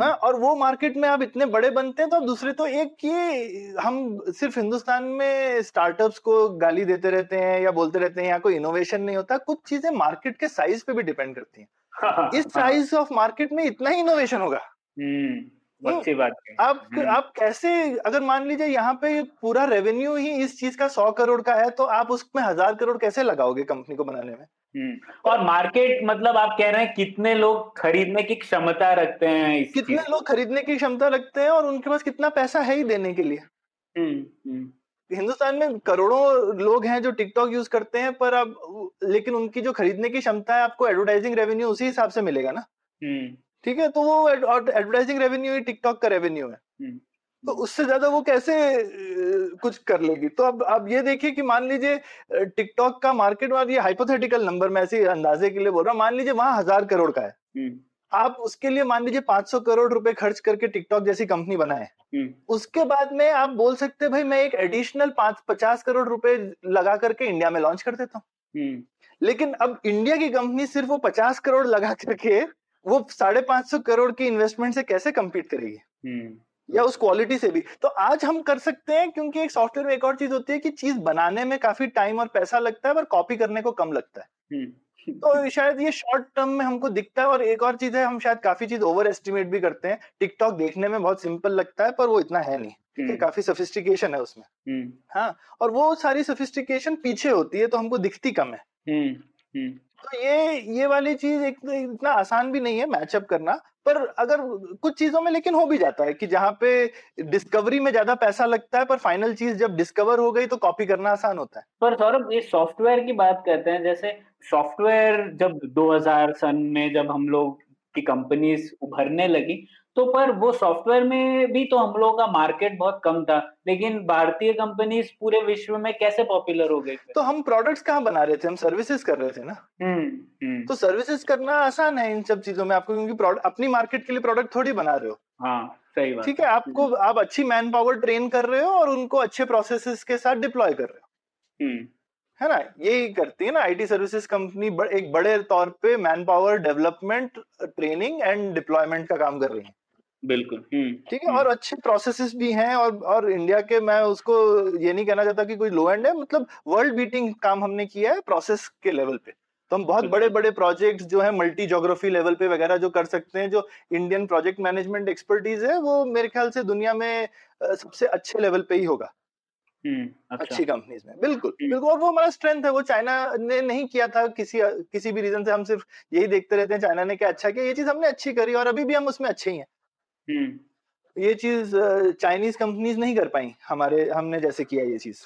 हाँ और वो मार्केट में आप इतने बड़े बनते हैं तो दूसरे तो एक ये हम सिर्फ़ हिंदुस्तान में स्टार्टअप्स को गाली देते रहते हैं या बोलते रहते हैं यहाँ कोई इनोवेशन नहीं होता कुछ चीज़ें मार्केट के साइज़ पे भी डिपेंड करती हैं। हाँ, इस साइज़ ऑफ़ मार्केट में इतना ही इनोवेशन होगा। हम्म, अच्छी बात है आप हम्म। आप कैसे अगर मान लीजिए यहाँ पे पूरा रेवेन्यू ही इस चीज़ का सौ करोड़ का है तो आप उसमें हज़ार करोड़ कैसे लगाओगे कंपनी को बनाने में हम्म। और मार्केट मतलब आप कह रहे हैं कितने लोग खरीदने की क्षमता रखते हैं इस कितने लोग खरीदने की क्षमता रखते हैं और उनके पास कितना पैसा है ही देने के लिए हम्म। हिंदुस्तान में करोड़ों लोग हैं जो टिकटॉक यूज़ करते हैं पर अब लेकिन उनकी जो खरीदने की क्षमता है आपको एडवर्टाइजिंग रेवेन्यू उसी हिसाब से मिलेगा ना ठीक है तो वो एडवर्टाइजिंग रेवेन्यू ही टिकटॉक का रेवेन्यू है तो उससे ज़्यादा वो कैसे कुछ कर लेगी तो अब अब ये देखिए कि मान लीजिए टिकटॉक का मार्केट और ये हाइपोथेटिकल नंबर मैं ऐसे अंदाजे के लिए बोल रहा हूँ मान लीजिए वहाँ हज़ार करोड़ का है हम्म। आप उसके लिए मान लीजिए 500 करोड़ रुपए खर्च करके टिकटॉक जैसी कंपनी बनाए हम्म। उसके बाद में आप बोल सकते हैं भाई मैं एक एडिशनल पाँच पचास करोड़ रुपए लगा करके इंडिया में लॉन्च कर देता हूँ हम्म। लेकिन अब इंडिया की कंपनी सिर्फ़ वो पचास करोड़ लगा करके वो साढ़े पाँच सौ करोड़ की इन्वेस्टमेंट से कैसे कम्पीट करेगी? या उस क्वालिटी से भी। तो आज हम कर सकते हैं क्योंकि एक सॉफ्टवेयर में एक और चीज़ होती है कि चीज़ बनाने में काफ़ी टाइम और पैसा लगता है पर कॉपी करने को कम लगता है। हम्म। तो शायद ये शॉर्ट टर्म में हमको दिखता है और एक और चीज़ है हम शायद काफ़ी चीज़ ओवर एस्टिमेट भी करते हैं। टिकटॉक देखने में बहुत सिंपल लगता है पर वो इतना है नहीं। ठीक है हम्म। काफ़ी सोफिस्टिकेशन है उसमें। हम्म। हाँ और वो सारी सोफिस्टिकेशन पीछे होती है तो हमको दिखती कम है। तो ये ये वाली चीज़ एक, इतना आसान भी नहीं है मैचअप करना, पर अगर कुछ चीज़ों में लेकिन हो भी जाता है कि जहाँ पे डिस्कवरी में ज़्यादा पैसा लगता है, पर फाइनल चीज़ जब डिस्कवर हो गई तो कॉपी करना आसान होता है। पर सौरभ, ये सॉफ्टवेयर की बात करते हैं, जैसे सॉफ्टवेयर जब 2000 सन में जब हम लोग की कंपनीज़ उभरने लगी तो पर वो सॉफ्टवेयर में भी तो हम लोगों का मार्केट बहुत कम था लेकिन भारतीय कंपनीज़ पूरे विश्व में कैसे पॉपुलर हो गई तो हम प्रोडक्ट्स कहाँ बना रहे थे? हम सर्विसेज़ कर रहे थे ना? हम्म, हम्म। तो सर्विसेज़ करना आसान है इन सब चीज़ों में आपको क्योंकि अपनी मार्केट के लिए प्रोडक्ट थोड़ी बना रहे हो। हाँ सही बात। ठीक है आपको हम्म। आप अच्छी मैन पावर ट्रेन कर रहे हो और उनको अच्छे प्रोसेसेस के साथ डिप्लॉय कर रहे हो। है ना? यही करती है ना आईटी सर्विसेज़ कंपनी एक बड़े तौर पे manpower development training and deployment का काम कर रही है। बिल्कुल हम्म, ठीक है और हम्म। अच्छे प्रोसेसेस भी हैं और और इंडिया के मैं उसको ये नहीं कहना चाहता कि कोई लो एंड है मतलब वर्ल्ड बीटिंग काम हमने किया है प्रोसेस के लेवल पे तो हम बहुत बड़े बड़े प्रोजेक्ट्स जो है मल्टी जोग्राफी लेवल पे वगैरह जो कर सकते हैं जो इंडियन प्रोजेक्ट मैनेजमेंट एक्सपर्टीज है वो मेरे ख्याल से दुनिया में सबसे अच्छे लेवल पे ही होगा हम्म, अच्छा। अच्छी कंपनीज़ में बिल्कुल बिल्कुल और वो हमारा स्ट्रेंथ है वो चाइना ने नहीं किया था किसी किसी भी रीजन से हम सिर्फ़ यही देखते रहते हैं चाइना ने क्या अच्छा किया ये चीज़ हमने अच्छी करी और अभी भी हम उसमें अच्छे ही हैं हम्म। ये चीज़ चाइनीज़ कंपनीज़ नहीं कर पाई हमारे हमने जैसे किया ये चीज़।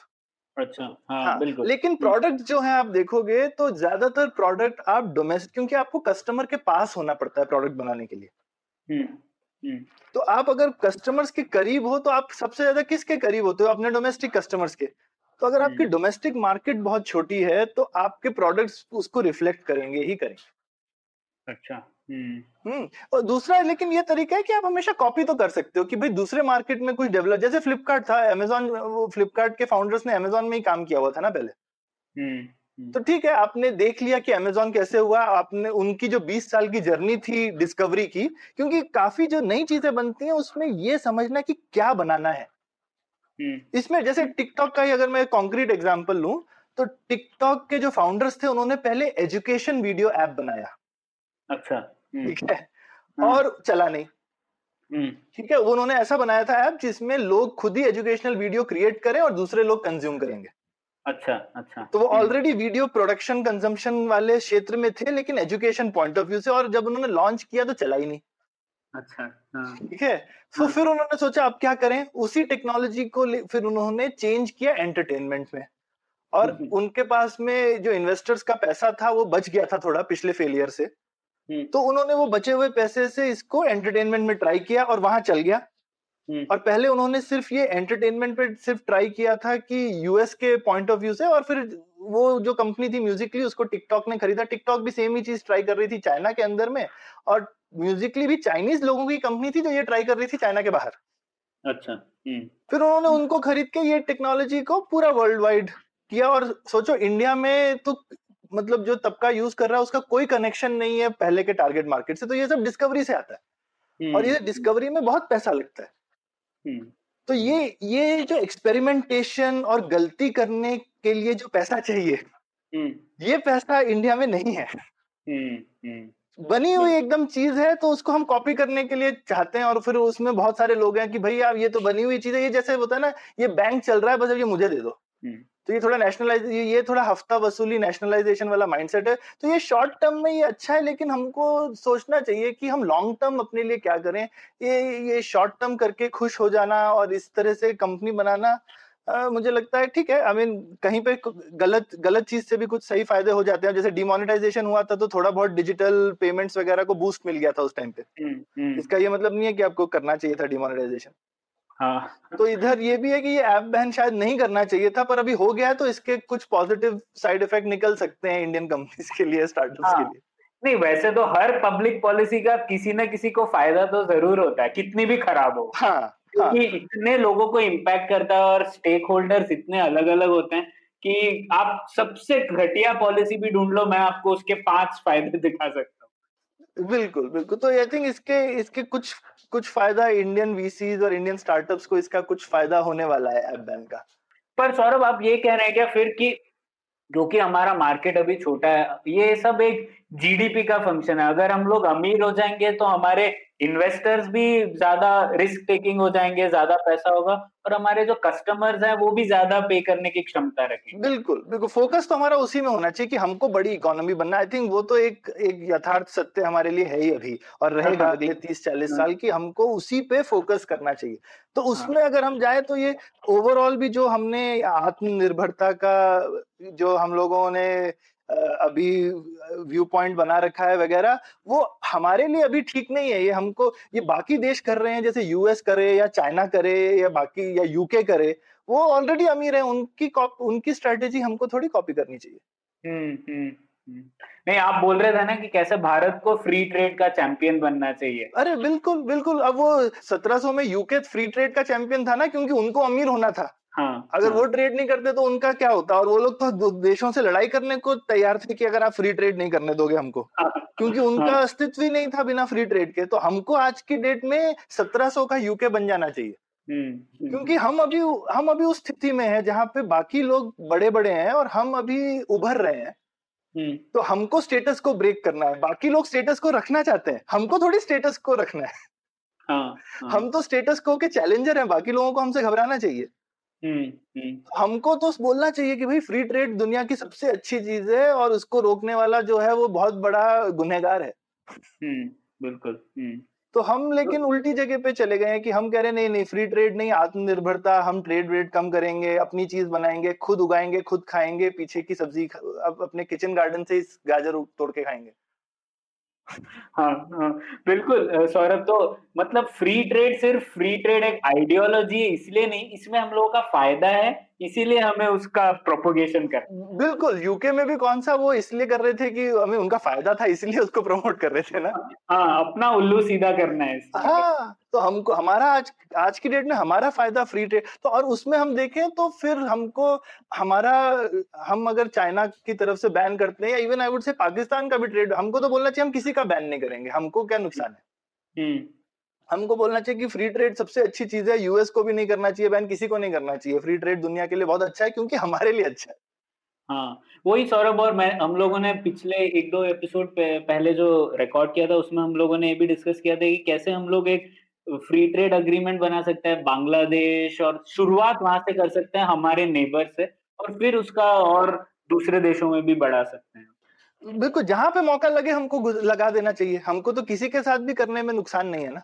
अच्छा हाँ, हाँ बिल्कुल। लेकिन प्रोडक्ट हम्म। जो है आप देखोगे तो ज़्यादातर प्रोडक्ट आप डोमेस्टिक क्योंकि आपको कस्टमर के पास होना पड़ता है प्रोडक्ट बनाने के लिए। हम्म, तो आप अगर कस्टमर्स के करीब हो तो आप सबसे ज़्यादा किसके करीब होते हो? अपने डोमेस्टिक कस्टमर्स के। तो अगर आपकी डोमेस्टिक मार्केट बहुत छोटी है तो आपके प्रोडक्ट्स उसको रिफ्लेक्ट करेंगे ही करेंगे। अच्छा। हम्म।, हम्म और दूसरा लेकिन ये तरीका है कि आप हमेशा कॉपी तो कर सकते हो कि भाई दूसरे मार्केट में कुछ डेवलप जैसे फ्लिपकार्ट था अमेजोन वो फ्लिपकार्ट के फाउंडर्स ने अमेजोन में ही काम किया हुआ था ना पहले हम्म, हम्म। तो ठीक है आपने देख लिया कि अमेजोन कैसे हुआ आपने उनकी जो 20 साल की जर्नी थी डिस्कवरी की क्योंकि काफ़ी जो नई चीज़ें बनती हैं उसमें ये समझना कि क्या बनाना है इसमें जैसे टिकटॉक का ही अगर मैं कॉन्क्रीट एग्ज़ाम्पल लू तो टिकटॉक के जो फाउंडर्स थे उन्होंने पहले एजुकेशन वीडियो ऐप बनाया अच्छा। ठीक है? हाँ। और चला नहीं। हम्म। ठीक है? उन्होंने ऐसा बनाया था ऐप जिसमें लोग खुद ही एजुकेशनल वीडियो क्रिएट करें और दूसरे लोग कंज्यूम करेंगे। अच्छा अच्छा। तो वो ऑलरेडी वीडियो प्रोडक्शन कंजम्पशन वाले क्षेत्र में थे लेकिन एजुकेशन पॉइंट ऑफ़ व्यू से और जब उन्होंने लॉन्च किया तो चला ही नहीं। अच्छा हाँ। ठीक है? तो फिर उन्होंने सोचा अब क्या करें? उसी टेक्नोलॉजी को फिर उन्होंने चेंज किया एंटरटेनमेंट में। और हम्म। उनके पास में जो इन्वेस्टर्स का पैसा था वो बच गया था थोड़ा पिछले फेलियर से। हम्म। तो उन्होंने वो बचे हुए पैसे से इसको एंटरटेनमेंट में ट्राई किया और वहाँ चल गया हम्म। और पहले उन्होंने सिर्फ़ ये एंटरटेनमेंट पे सिर्फ़ ट्राई किया था कि यूएस के पॉइंट ऑफ़ व्यू से और फिर वो जो कंपनी थी म्यूजिकली उसको टिकटॉक ने खरीदा टिकटॉक भी सेम ही चीज़ ट्राई कर रही थी चाइना के अंदर में और म्यूजिकली भी चाइनीज़ लोगों की कंपनी थी जो ये ट्राई कर रही थी चाइना के बाहर अच्छा हम्म। फिर उन्होंने उनको खरीद के ये टेक्नोलॉजी को पूरा वर्ल्ड वाइड किया और सोचो इंडिया में तो मतलब जो तबका यूज़ कर रहा है उसका कोई कनेक्शन नहीं है पहले के टारगेट मार्केट से तो ये सब डिस्कवरी से आता है। और ये डिस्कवरी हम्म। में बहुत पैसा लगता है। हम्म। तो ये ये जो एक्सपेरिमेंटेशन और गलती करने के लिए जो पैसा चाहिए हम्म। ये पैसा इंडिया में नहीं है। बनी हुई एकदम चीज़ है तो उसको हम कॉपी करने के लिए चाहते हैं और फिर उसमें बहुत सारे लोग हैं कि भाई आप ये तो बनी हुई चीज़ है ये जैसे होता है ना ये बैंक चल रहा है बस अब ये मुझे दे दो। तो ये थोड़ा नेशनलाइज ये थोड़ा हफ़्ता वसूली नेशनलाइजेशन वाला माइंडसेट है। तो ये शॉर्ट टर्म में ये अच्छा है लेकिन हमको सोचना चाहिए कि हम लॉन्ग टर्म अपने लिए क्या करें। ये ये शॉर्ट टर्म करके खुश हो जाना और इस तरह से कंपनी बनाना आ, मुझे लगता है ठीक है। आई मीन कहीं पे गलत गलत चीज़ से भी कुछ सही फ़ायदे हो जाते हैं। जैसे डिमोनेटाइजेशन हुआ था तो थोड़ा बहुत डिजिटल पेमेंट्स वगैरह को बूस्ट मिल गया था उस टाइम पे। हम्म, हम्म। इसका ये मतलब नहीं है कि आपको करना चाहिए था डिमोनेटाइजेशन हाँ तो इधर ये भी है कि ये ऐप बैन शायद नहीं करना चाहिए था पर अभी हो गया है तो इसके कुछ पॉजिटिव साइड इफ़ेक्ट निकल सकते हैं इंडियन कंपनीज़ के लिए स्टार्टअप्स हाँ, के लिए नहीं वैसे तो हर पब्लिक पॉलिसी का किसी ना किसी को फ़ायदा तो ज़रूर होता है कितनी भी खराब हो हाँ, हाँ। क्योंकि हाँ. इतने लोगों को इम्पैक्ट करता है और स्टेक होल्डर्स इतने अलग अलग होते हैं कि आप सबसे घटिया पॉलिसी भी ढूंढ लो मैं आपको उसके पाँच फ़ायदे दिखा सकता हूँ बिल्कुल बिल्कुल। तो आई थिंक इसके इसके कुछ कुछ फ़ायदा इंडियन वीसीज और इंडियन स्टार्टअप्स को इसका कुछ फ़ायदा होने वाला है ऐप बैन का। पर सौरभ, आप ये कह रहे हैं क्या फिर कि जो कि हमारा मार्केट अभी छोटा है, ये सब एक जीडीपी का फ़ंक्शन है। अगर हम लोग अमीर हो जाएँगे तो हमारे इन्वेस्टर्स भी ज़्यादा रिस्क टेकिंग हो जाएँगे ज़्यादा पैसा होगा और हमारे जो कस्टमर्स हैं वो भी ज़्यादा पे करने की क्षमता रखेंगे बिल्कुल बिल्कुल फोकस तो हमारा उसी में होना चाहिए कि हमको बड़ी इकोनॉमी बनना आई थिंक वो तो एक एक यथार्थ सत्य हमारे लिए है ही अभी और रहेगा हाँ। अगले तीस चालीस हाँ। साल की हमको उसी पे फोकस करना चाहिए तो हाँ। उसमें अगर हम जाए तो ये ओवरऑल भी जो हमने आत्मनिर्भरता का जो हम लोगों ने अभी व्यू पॉइंट बना रखा है वगैरह वो हमारे लिए अभी ठीक नहीं है। ये हमको ये बाकी देश कर रहे हैं जैसे यूएस करे या चाइना करे या बाकी या यूके करे वो ऑलरेडी अमीर है। उनकी उनकी स्ट्रेटेजी हमको थोड़ी कॉपी करनी चाहिए। हम्म, हम्म, हम्म। नहीं आप बोल रहे थे ना कि कैसे भारत को फ्री ट्रेड का चैंपियन बनना चाहिए। अरे बिल्कुल बिल्कुल। अब वो 1700 में यूके फ्री ट्रेड का चैंपियन था ना क्योंकि उनको अमीर होना था। हाँ, अगर हाँ. वो ट्रेड नहीं करते तो उनका क्या होता? और वो लोग तो देशों से लड़ाई करने को तैयार थे कि अगर आप फ्री ट्रेड नहीं करने दोगे हमको। हाँ, क्योंकि उनका हाँ, अस्तित्व ही नहीं था बिना फ्री ट्रेड के। तो हमको आज की डेट में 1700 का यूके बन जाना चाहिए। हम्म, हम्म। क्योंकि हम अभी हम अभी उस स्थिति में है जहाँ पे बाकी लोग बड़े बड़े हैं और हम अभी उभर रहे हैं। हम्म। तो हमको स्टेटस को ब्रेक करना है। बाकी लोग स्टेटस को रखना चाहते हैं। हमको थोड़ी स्टेटस को रखना है। हाँ, हाँ. हम तो स्टेटस को के चैलेंजर हैं। बाकी लोगों को हमसे घबराना चाहिए। हम्म, हम्म। हमको तो बोलना चाहिए कि भाई फ्री ट्रेड दुनिया की सबसे अच्छी चीज़ है और उसको रोकने वाला जो है वो बहुत बड़ा गुनहगार है। हम्म, बिल्कुल तो हम लेकिन उल्टी जगह पे चले गए हैं कि हम कह रहे हैं नहीं नहीं फ्री ट्रेड नहीं आत्मनिर्भरता हम ट्रेड वेड कम करेंगे अपनी चीज़ बनाएँगे खुद उगाएँगे खुद खाएँगे पीछे की सब्ज़ी अब अपने किचन गार्डन से इस गाजर तोड़ के खाएँगे। हाँ हाँ बिल्कुल सौरभ तो मतलब फ्री ट्रेड सिर्फ़ फ्री ट्रेड एक आइडियोलॉजी है, इसलिए नहीं, इसमें हम लोगों का फ़ायदा है इसीलिए हमें उसका प्रोपोगेशन कर बिल्कुल यूके में भी कौन सा वो इसलिए कर रहे थे कि हमें उनका फ़ायदा था इसलिए उसको प्रमोट कर रहे थे ना? हाँ अपना उल्लू सीधा करना है हाँ तो हमको हमारा आज आज की डेट में हमारा फ़ायदा फ्री ट्रेड तो और उसमें हम देखें तो फिर हमको हमारा हम अगर चाइना की तरफ़ से बैन करते हैं या even I would say Pakistan का भी ट्रेड हमको तो बोलना चाहिए हम किसी का बैन नहीं करेंगे हमको क्या नुकसान है? हम्म। हमको बोलना चाहिए कि फ्री ट्रेड सबसे अच्छी चीज़ है यूएस को भी नहीं करना चाहिए बैन किसी को नहीं करना चाहिए। फ्री ट्रेड दुनिया के लिए बहुत अच्छा है क्योंकि हमारे लिए अच्छा है। हाँ वही सौरभ और मैं हम लोगों ने पिछले एक दो एपिसोड पहले जो रिकॉर्ड किया था उसमें हम लोगों ने ये भी डिस्कस किया था कि कैसे हम लोग एक फ्री ट्रेड अग्रीमेंट बना सकते हैं बांग्लादेश और शुरुआत वहाँ से कर सकते हैं हमारे नेबर से और फिर उसका और दूसरे देशों में भी बढ़ा सकते हैं। बिल्कुल जहाँ पे मौका लगे हमको लगा देना चाहिए। हमको तो किसी के साथ भी करने में नुकसान नहीं है ना।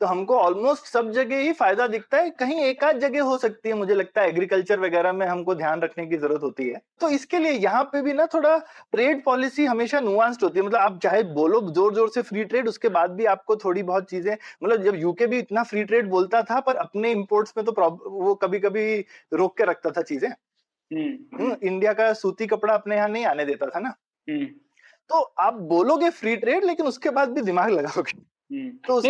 तो हमको ऑलमोस्ट सब जगह ही फ़ायदा दिखता है। कहीं एक आध जगह हो सकती है मुझे लगता है। एग्रीकल्चर वगैरह में हमको ध्यान रखने की ज़रूरत होती है। तो इसके लिए यहाँ पे भी ना थोड़ा ट्रेड पॉलिसी हमेशा नुआंस्ड होती है। मतलब आप चाहे बोलो ज़ोर ज़ोर से फ्री ट्रेड उसके बाद भी आपको थोड़ी बहुत चीज़ें मतलब जब यूके भी इतना फ्री ट्रेड बोलता था पर अपने इम्पोर्ट्स में तो वो कभी कभी रोक के रखता था चीज़ें। हम्म। हम्म, इंडिया का सूती कपड़ा अपने यहाँ नहीं आने देता था ना। तो आप बोलोगे फ्री ट्रेड लेकिन उसके बाद भी दिमाग लगाओगे। हम्म। तो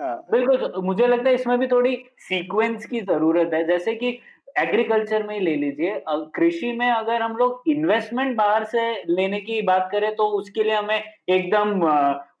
हाँ। बिल्कुल मुझे लगता है इसमें भी थोड़ी सीक्वेंस की ज़रूरत है। जैसे कि एग्रीकल्चर में ही ले लीजिए कृषि में अगर हम लोग इन्वेस्टमेंट बाहर से लेने की बात करें तो उसके लिए हमें एकदम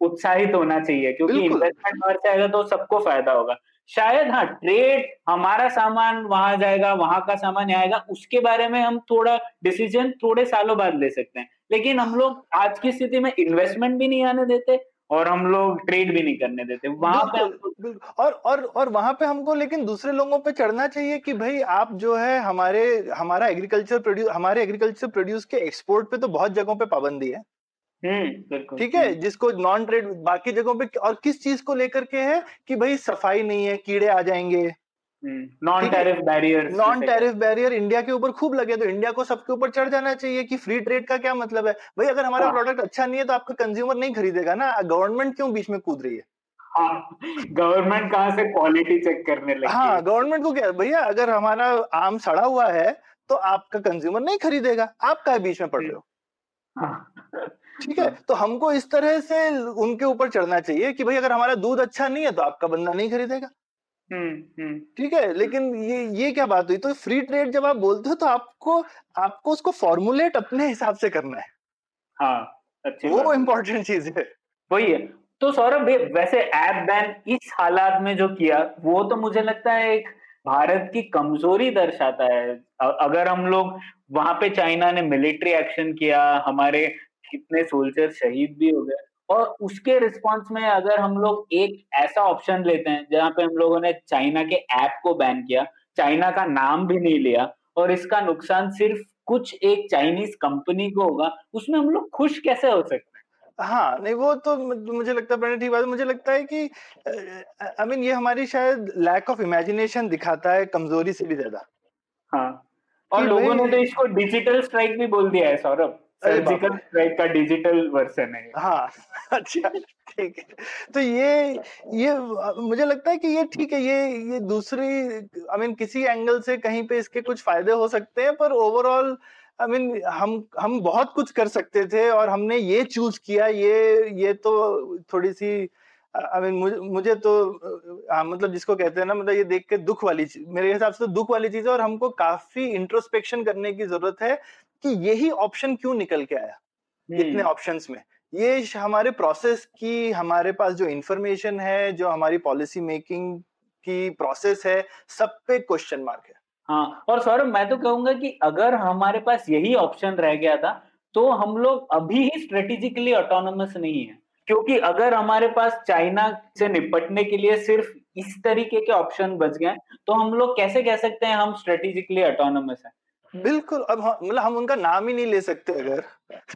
उत्साहित होना चाहिए क्योंकि इन्वेस्टमेंट बाहर से आएगा तो सबको फ़ायदा होगा। शायद हाँ ट्रेड हमारा सामान वहाँ जाएगा वहाँ का सामान आएगा उसके बारे में हम थोड़ा डिसीज़न थोड़े सालों बाद ले सकते हैं। लेकिन हम लोग आज की स्थिति में इन्वेस्टमेंट भी नहीं आने देते और हम लोग ट्रेड भी नहीं करने देते। वहाँ पे और और और वहाँ पे हमको लेकिन दूसरे लोगों पे चढ़ना चाहिए कि भाई आप जो है हमारे हमारा एग्रीकल्चर प्रोड्यूस हमारे एग्रीकल्चर प्रोड्यूस के एक्सपोर्ट पे तो बहुत जगहों पे पाबंदी है। हम्म, ठीक है? जिसको नॉन ट्रेड बाकी जगहों पे और किस चीज़ को लेकर के है कि भाई सफ़ाई नहीं है कीड़े आ जाएँगे। Non tariff barrier non tariff barrier India के ऊपर खूब लगे तो इंडिया को सबके ऊपर चढ़ जाना चाहिए कि फ्री ट्रेड का क्या मतलब है। भाई अगर हमारा प्रोडक्ट हाँ। अच्छा नहीं है तो आपका कंज्यूमर नहीं खरीदेगा ना। गवर्नमेंट क्यों बीच में कूद रही है? गवर्नमेंट हाँ, कहाँ से क्वालिटी चेक करने लगी? हाँ गवर्नमेंट को क्या भैया अगर हमारा आम सड़ा हुआ है तो आपका कंज्यूमर नहीं खरीदेगा। आप क्या बीच में पड़ रहे हो? हाँ। ठीक है तो हमको इस तरह से उनके ऊपर चढ़ना चाहिए कि भाई अगर हमारा दूध अच्छा नहीं है तो आपका बंदा नहीं खरीदेगा। ठीक है लेकिन ये ये क्या बात हुई? तो फ्री ट्रेड जब आप बोलते हो तो आपको आपको उसको फॉर्मुलेट अपने हिसाब से करना है। हाँ अच्छी वो इम्पोर्टेंट चीज़ है। वही है। तो सौरभ वैसे ऐप बैन इस हालात में जो किया वो तो मुझे लगता है एक भारत की कमज़ोरी दर्शाता है। अगर हम लोग वहाँ पे चाइना ने मिलिट्री एक्शन किया हमारे कितने सोल्जर शहीद भी हो गए। और उसके रिस्पॉन्स में अगर हम लोग एक ऐसा ऑप्शन लेते हैं जहाँ पे हम लोगों ने चाइना के ऐप को बैन किया चाइना का नाम भी नहीं लिया और इसका नुकसान सिर्फ़ कुछ एक चाइनीज़ कंपनी को होगा उसमें हम लोग खुश कैसे हो सकते हैं? हाँ नहीं वो तो मुझे लगता है ठीक बात मुझे लगता है कि आई मीन ये हमारी शायद लैक ऑफ़ इमेजिनेशन दिखाता है कमज़ोरी से भी ज़्यादा। हाँ और लोगों ने तो इसको डिजिटल स्ट्राइक भी बोल दिया है सौरभ। सर्जिकल स्ट्राइक का डिजिटल वर्जन है हाँ अच्छा ठीक है। तो ये ये मुझे लगता है कि ये ठीक है ये ये दूसरी आई मीन किसी एंगल से कहीं पे इसके कुछ फ़ायदे हो सकते हैं पर ओवरऑल आई मीन हम हम बहुत कुछ कर सकते थे और हमने ये चूज़ किया ये ये तो थोड़ी सी आई मीन मुझे मुझे तो आ, मतलब जिसको कहते हैं ना मतलब ये देख के दुख वाली मेरे हिसाब से तो दुख वाली चीज़ है और हमको काफ़ी इंट्रोस्पेक्शन करने की ज़रूरत है कि यही ऑप्शन क्यों निकल के आया? इतने ऑप्शंस में? ये हमारे प्रोसेस की हमारे पास जो इंफॉर्मेशन है जो हमारी पॉलिसी मेकिंग की प्रोसेस है सब पे क्वेश्चन मार्क है। हाँ और सौरभ मैं तो कहूँगा कि अगर हमारे पास यही ऑप्शन रह गया था तो हम लोग अभी ही स्ट्रेटेजिकली ऑटोनोमस नहीं है। क्योंकि अगर हमारे पास चाइना से निपटने के लिए सिर्फ़ इस तरीके के ऑप्शन बच गए तो हम लोग कैसे कह सकते हैं हम स्ट्रेटेजिकली ऑटोनोमस है? बिल्कुल अब मतलब हम उनका नाम ही नहीं ले सकते अगर।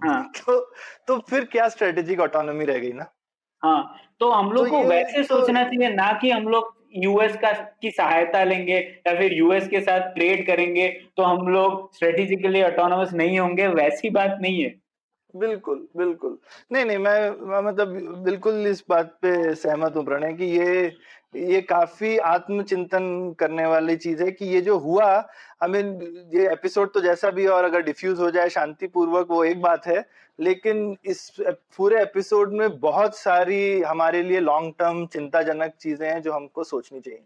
हाँ। तो तो फिर क्या स्ट्रेटेजिक ऑटोनॉमी रह गई ना? हाँ तो हम लोग तो को वैसे तो... सोचना चाहिए ना कि हम लोग यूएस का की सहायता लेंगे या फिर यूएस के साथ ट्रेड करेंगे तो हम लोग स्ट्रेटेजिकली ऑटोनोमस नहीं होंगे वैसी बात नहीं है। बिल्कुल बिल्कुल। नहीं नहीं मैं मतलब बिल्कुल इस बात पे सहमत हूँ प्रणय कि ये ये काफ़ी आत्मचिंतन करने वाली चीज़ है कि ये जो हुआ आई मीन ये एपिसोड तो जैसा भी और अगर डिफ्यूज हो जाए, शांतिपूर्वक वो एक बात है, लेकिन इस पूरे एपिसोड में बहुत सारी हमारे लिए लॉन्ग टर्म चिंताजनक चीज़ें हैं जो हमको सोचनी चाहिए।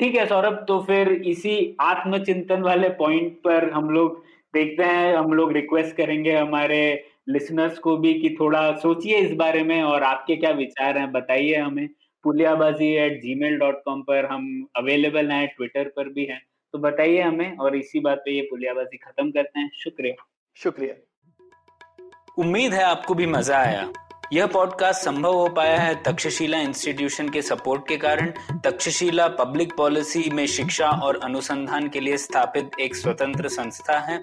ठीक है सौरभ तो फिर इसी आत्मचिंतन वाले पॉइंट पर हम लोग देखते हैं, हम लोग रिक्वेस्ट करेंगे हमारे लिसनर्स को भी कि थोड़ा सोचिए इस बारे में और आपके क्या विचार हैं, बताइए हमें। Puliyabaazi at gmail dot com पर हम अवेलेबल हैं ट्विटर पर भी हैं। तो बताइए हमें और इसी बात पे ये पुलियाबाजी खत्म करते हैं। शुक्रिया। शुक्रिया। उम्मीद है आपको भी मज़ा आया। यह पॉडकास्ट संभव हो पाया है तक्षशिला इंस्टीट्यूशन के सपोर्ट के कारण। तक्षशिला पब्लिक पॉलिसी में शिक्षा और अनुसंधान के लिए स्थापित एक स्वतंत्र संस्था है।